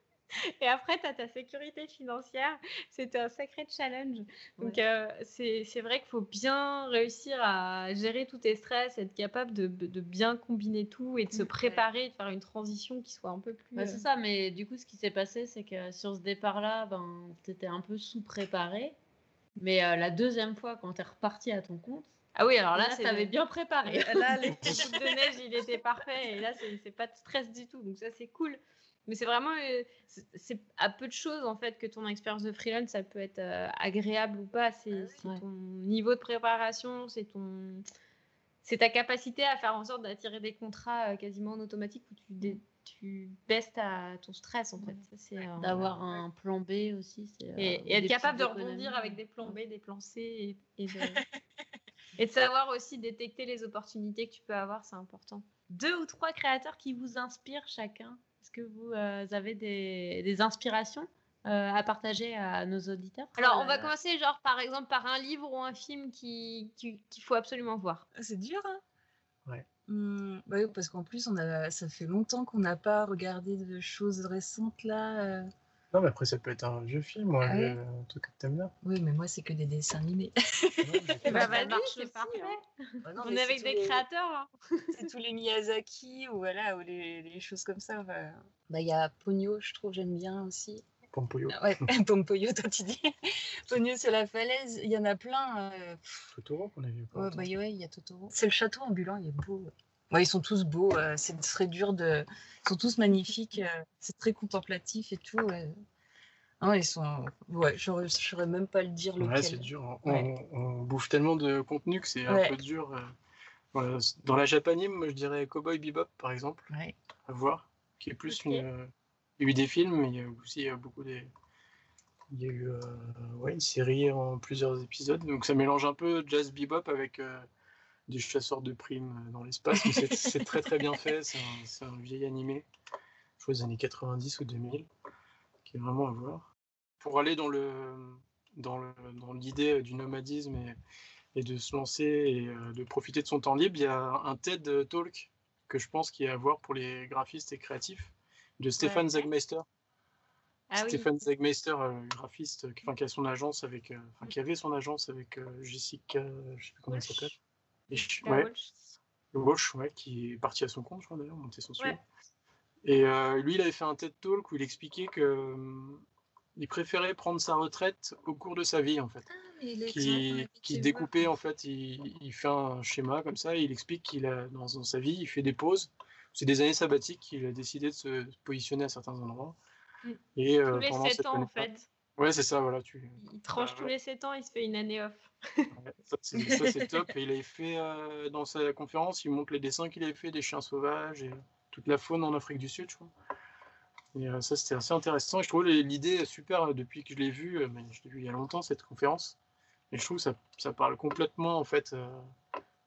Et après, tu as ta sécurité financière. C'était un sacré challenge. Donc, euh, c'est vrai qu'il faut bien réussir à gérer tous tes stress, être capable de, de bien combiner tout et de se préparer, de faire une transition qui soit un peu plus. Bah, c'est euh, ça, mais du coup, ce qui s'est passé, c'est que sur ce départ-là, ben, tu étais un peu sous-préparé. Mais euh, la deuxième fois, quand tu es reparti à ton compte, ah oui, alors là, tu avais bien préparé. Là, les <laughs> de neige, il était parfait. Et là, c'est pas de stress du tout. Donc ça, c'est cool. Mais c'est vraiment, euh, c'est à peu de choses en fait que ton expérience de freelance, ça peut être euh, agréable ou pas. C'est ah ton niveau de préparation, c'est ton, c'est ta capacité à faire en sorte d'attirer des contrats euh, quasiment en automatique où tu, tu baisses ta, ton stress en fait. D'avoir un plan B aussi. Et, être capable de rebondir avec des plans B, des plans C et, de, <laughs> et de savoir aussi détecter les opportunités que tu peux avoir, c'est important. Deux ou trois créateurs qui vous inspirent chacun est-ce que vous euh, avez des, inspirations euh, à partager à nos auditeurs? Alors, on va commencer, genre, par exemple, par un livre ou un film qu'il qui, faut absolument voir. Ah, c'est dur, hein? Ouais. Mmh, bah oui, parce qu'en plus, on a, ça fait longtemps qu'on n'a pas regardé de choses récentes là. Euh. Non, mais après, ça peut être un vieux film, ah un truc que t'aimes bien. Oui, mais moi, c'est que des dessins animés. <laughs> bah, bah, c'est parfait. Hein. Bah on est avec des créateurs. Hein. <laughs> c'est tous les Miyazaki ou, voilà, ou les, les choses comme ça. Bah, il y a Pogno, je trouve, j'aime bien aussi. Pompoyo. Ouais, <laughs> Pompoyo, toi tu dis. Pogno sur la falaise, il y en a plein. Euh... Totoro qu'on a vu. Ouais, bah, ouais, il y a Totoro. C'est le château ambulant, il est beau. Ouais, ils sont tous beaux, euh, c'est très dur de. Ils sont tous magnifiques, euh, c'est très contemplatif et tout. Ah, ils sont. Ouais, je saurais même pas le dire lequel. Ouais, c'est dur. On, bouffe tellement de contenu que c'est un peu dur. Euh, dans la japanime, je dirais Cowboy Bebop par exemple. À voir. Qui est plus une. Il y a eu des films, mais il y a aussi beaucoup des. Il y a eu ouais, une série en plusieurs épisodes. Donc ça mélange un peu jazz bebop avec des chasseurs de primes euh, dans l'espace. c'est très très bien fait. C'est un, vieil animé, je crois des années 90 ou 2000, qui est vraiment à voir. Pour aller dans le dans l'idée euh, du nomadisme et, de se lancer et euh, de profiter de son temps libre, il y a un TED Talk que je pense qu'il y a à voir pour les graphistes et créatifs de Stéphane Zagmeister. Ah Stéphane Zegmeister, graphiste, qui, qui, a son agence avec, qui avait son agence avec Jessica, je sais plus comment elle s'appelle. Walsh. Ouais. qui est parti à son compte, je crois d'ailleurs, monté son ouais. Et euh, lui, il avait fait un TED Talk où il expliquait que euh, il préférait prendre sa retraite au cours de sa vie, en fait. Ah, qui, qui découpait, en fait, il, fait un schéma comme ça, et il explique qu'il a, dans, sa vie, il fait des pauses. C'est des années sabbatiques qu'il a décidé de se positionner à certains endroits. Mm. Et, euh, les 7 ans, en fait. Ouais, c'est ça, voilà. Tu... Il tranche tous les 7 ans, il se fait une année off. <laughs> ça, c'est top. Et il avait fait, euh, dans sa conférence, il montre les dessins qu'il avait fait des chiens sauvages et toute la faune en Afrique du Sud, je crois. Et ça, c'était assez intéressant. Et je trouve l'idée super depuis que je l'ai vue. Mais je l'ai vue il y a longtemps, cette conférence. Et je trouve que ça, ça parle complètement, en fait,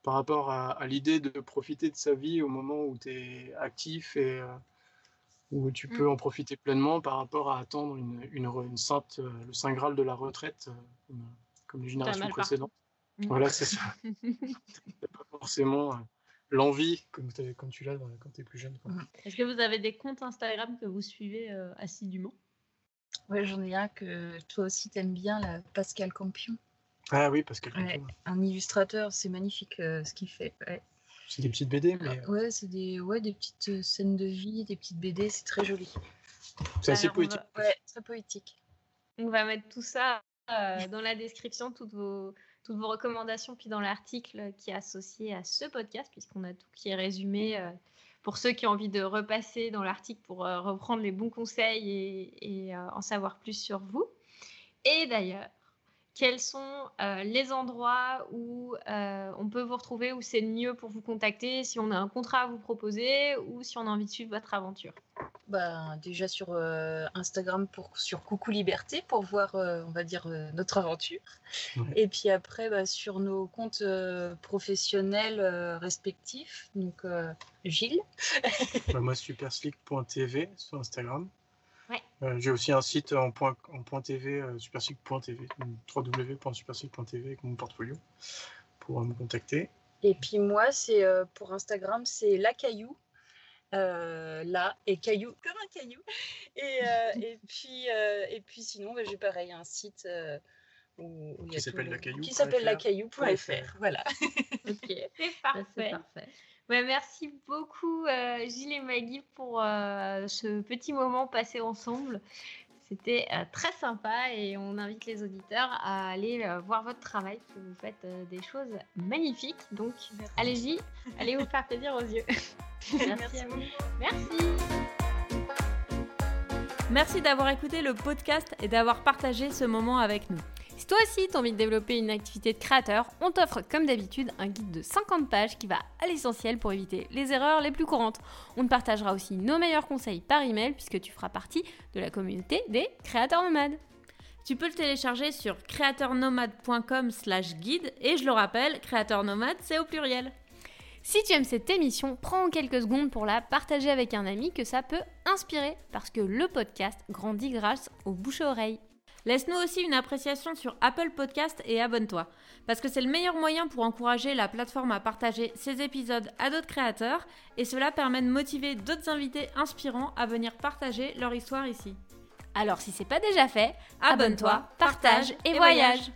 par rapport à, l'idée de profiter de sa vie au moment où tu es actif et où tu mmh. peux en profiter pleinement par rapport à attendre une, une, sainte, le Saint Graal de la retraite, comme, les générations précédentes. Mmh. Voilà, c'est ça. <laughs> pas forcément l'envie comme, comme, tu l'as quand tu es plus jeune. Mmh. Est-ce que vous avez des comptes Instagram que vous suivez assidûment? Oui, j'en ai un que toi aussi t'aimes bien, la Pascal Campion. Ah oui, parce que un illustrateur, c'est magnifique euh, ce qu'il fait. C'est des petites BD, mais. Euh, ouais, c'est des, ouais, des petites euh, scènes de vie, des petites BD, c'est très joli. C'est assez poétique. Ouais, très poétique. On va mettre tout ça dans la description, toutes vos, toutes vos recommandations, puis dans l'article qui est associé à ce podcast, puisqu'on a tout qui est résumé pour ceux qui ont envie de repasser dans l'article pour reprendre les bons conseils et, et en savoir plus sur vous. Et d'ailleurs, quels sont euh, les endroits où euh, on peut vous retrouver, où c'est mieux pour vous contacter, si on a un contrat à vous proposer ou si on a envie de suivre votre aventure? Bah, Déjà sur euh, Instagram, pour, sur Coucou Liberté, pour voir, on va dire, notre aventure. Et puis après, bah, sur nos comptes professionnels respectifs, donc Gilles. bah, moi, superslick.tv sur Instagram. Euh, j'ai aussi un site en point, en point TV, euh, supercic.tv, www.supercic.tv avec mon portfolio pour me contacter. Et puis moi, c'est euh, pour Instagram, c'est la caillou. là et caillou comme un caillou et, et <laughs> puis et puis sinon bah, j'ai pareil un site où, qui s'appelle la caillou qui s'appelle la caillou.fr voilà ok c'est parfait. parfait. Ouais, merci beaucoup euh, Gilles et Maggie pour euh, ce petit moment passé ensemble. C'était euh, très sympa et on invite les auditeurs à aller voir votre travail que vous faites des choses magnifiques. Donc allez-y, allez vous faire plaisir aux yeux. merci à vous. Merci. Merci d'avoir écouté le podcast et d'avoir partagé ce moment avec nous. Si toi aussi tu as envie de développer une activité de créateur, on t'offre comme d'habitude un guide de 50 pages qui va à l'essentiel pour éviter les erreurs les plus courantes. On te partagera aussi nos meilleurs conseils par email puisque tu feras partie de la communauté des créateurs nomades. Tu peux le télécharger sur créateurnomade.com slash guide et je le rappelle, créateur nomade c'est au pluriel. Si tu aimes cette émission, prends quelques secondes pour la partager avec un ami que ça peut inspirer parce que le podcast grandit grâce aux bouche à oreille. Laisse-nous aussi une appréciation sur Apple Podcast et abonne-toi, parce que c'est le meilleur moyen pour encourager la plateforme à partager ses épisodes à d'autres créateurs, et cela permet de motiver d'autres invités inspirants à venir partager leur histoire ici. Alors si c'est pas déjà fait, abonne-toi, partage et voyage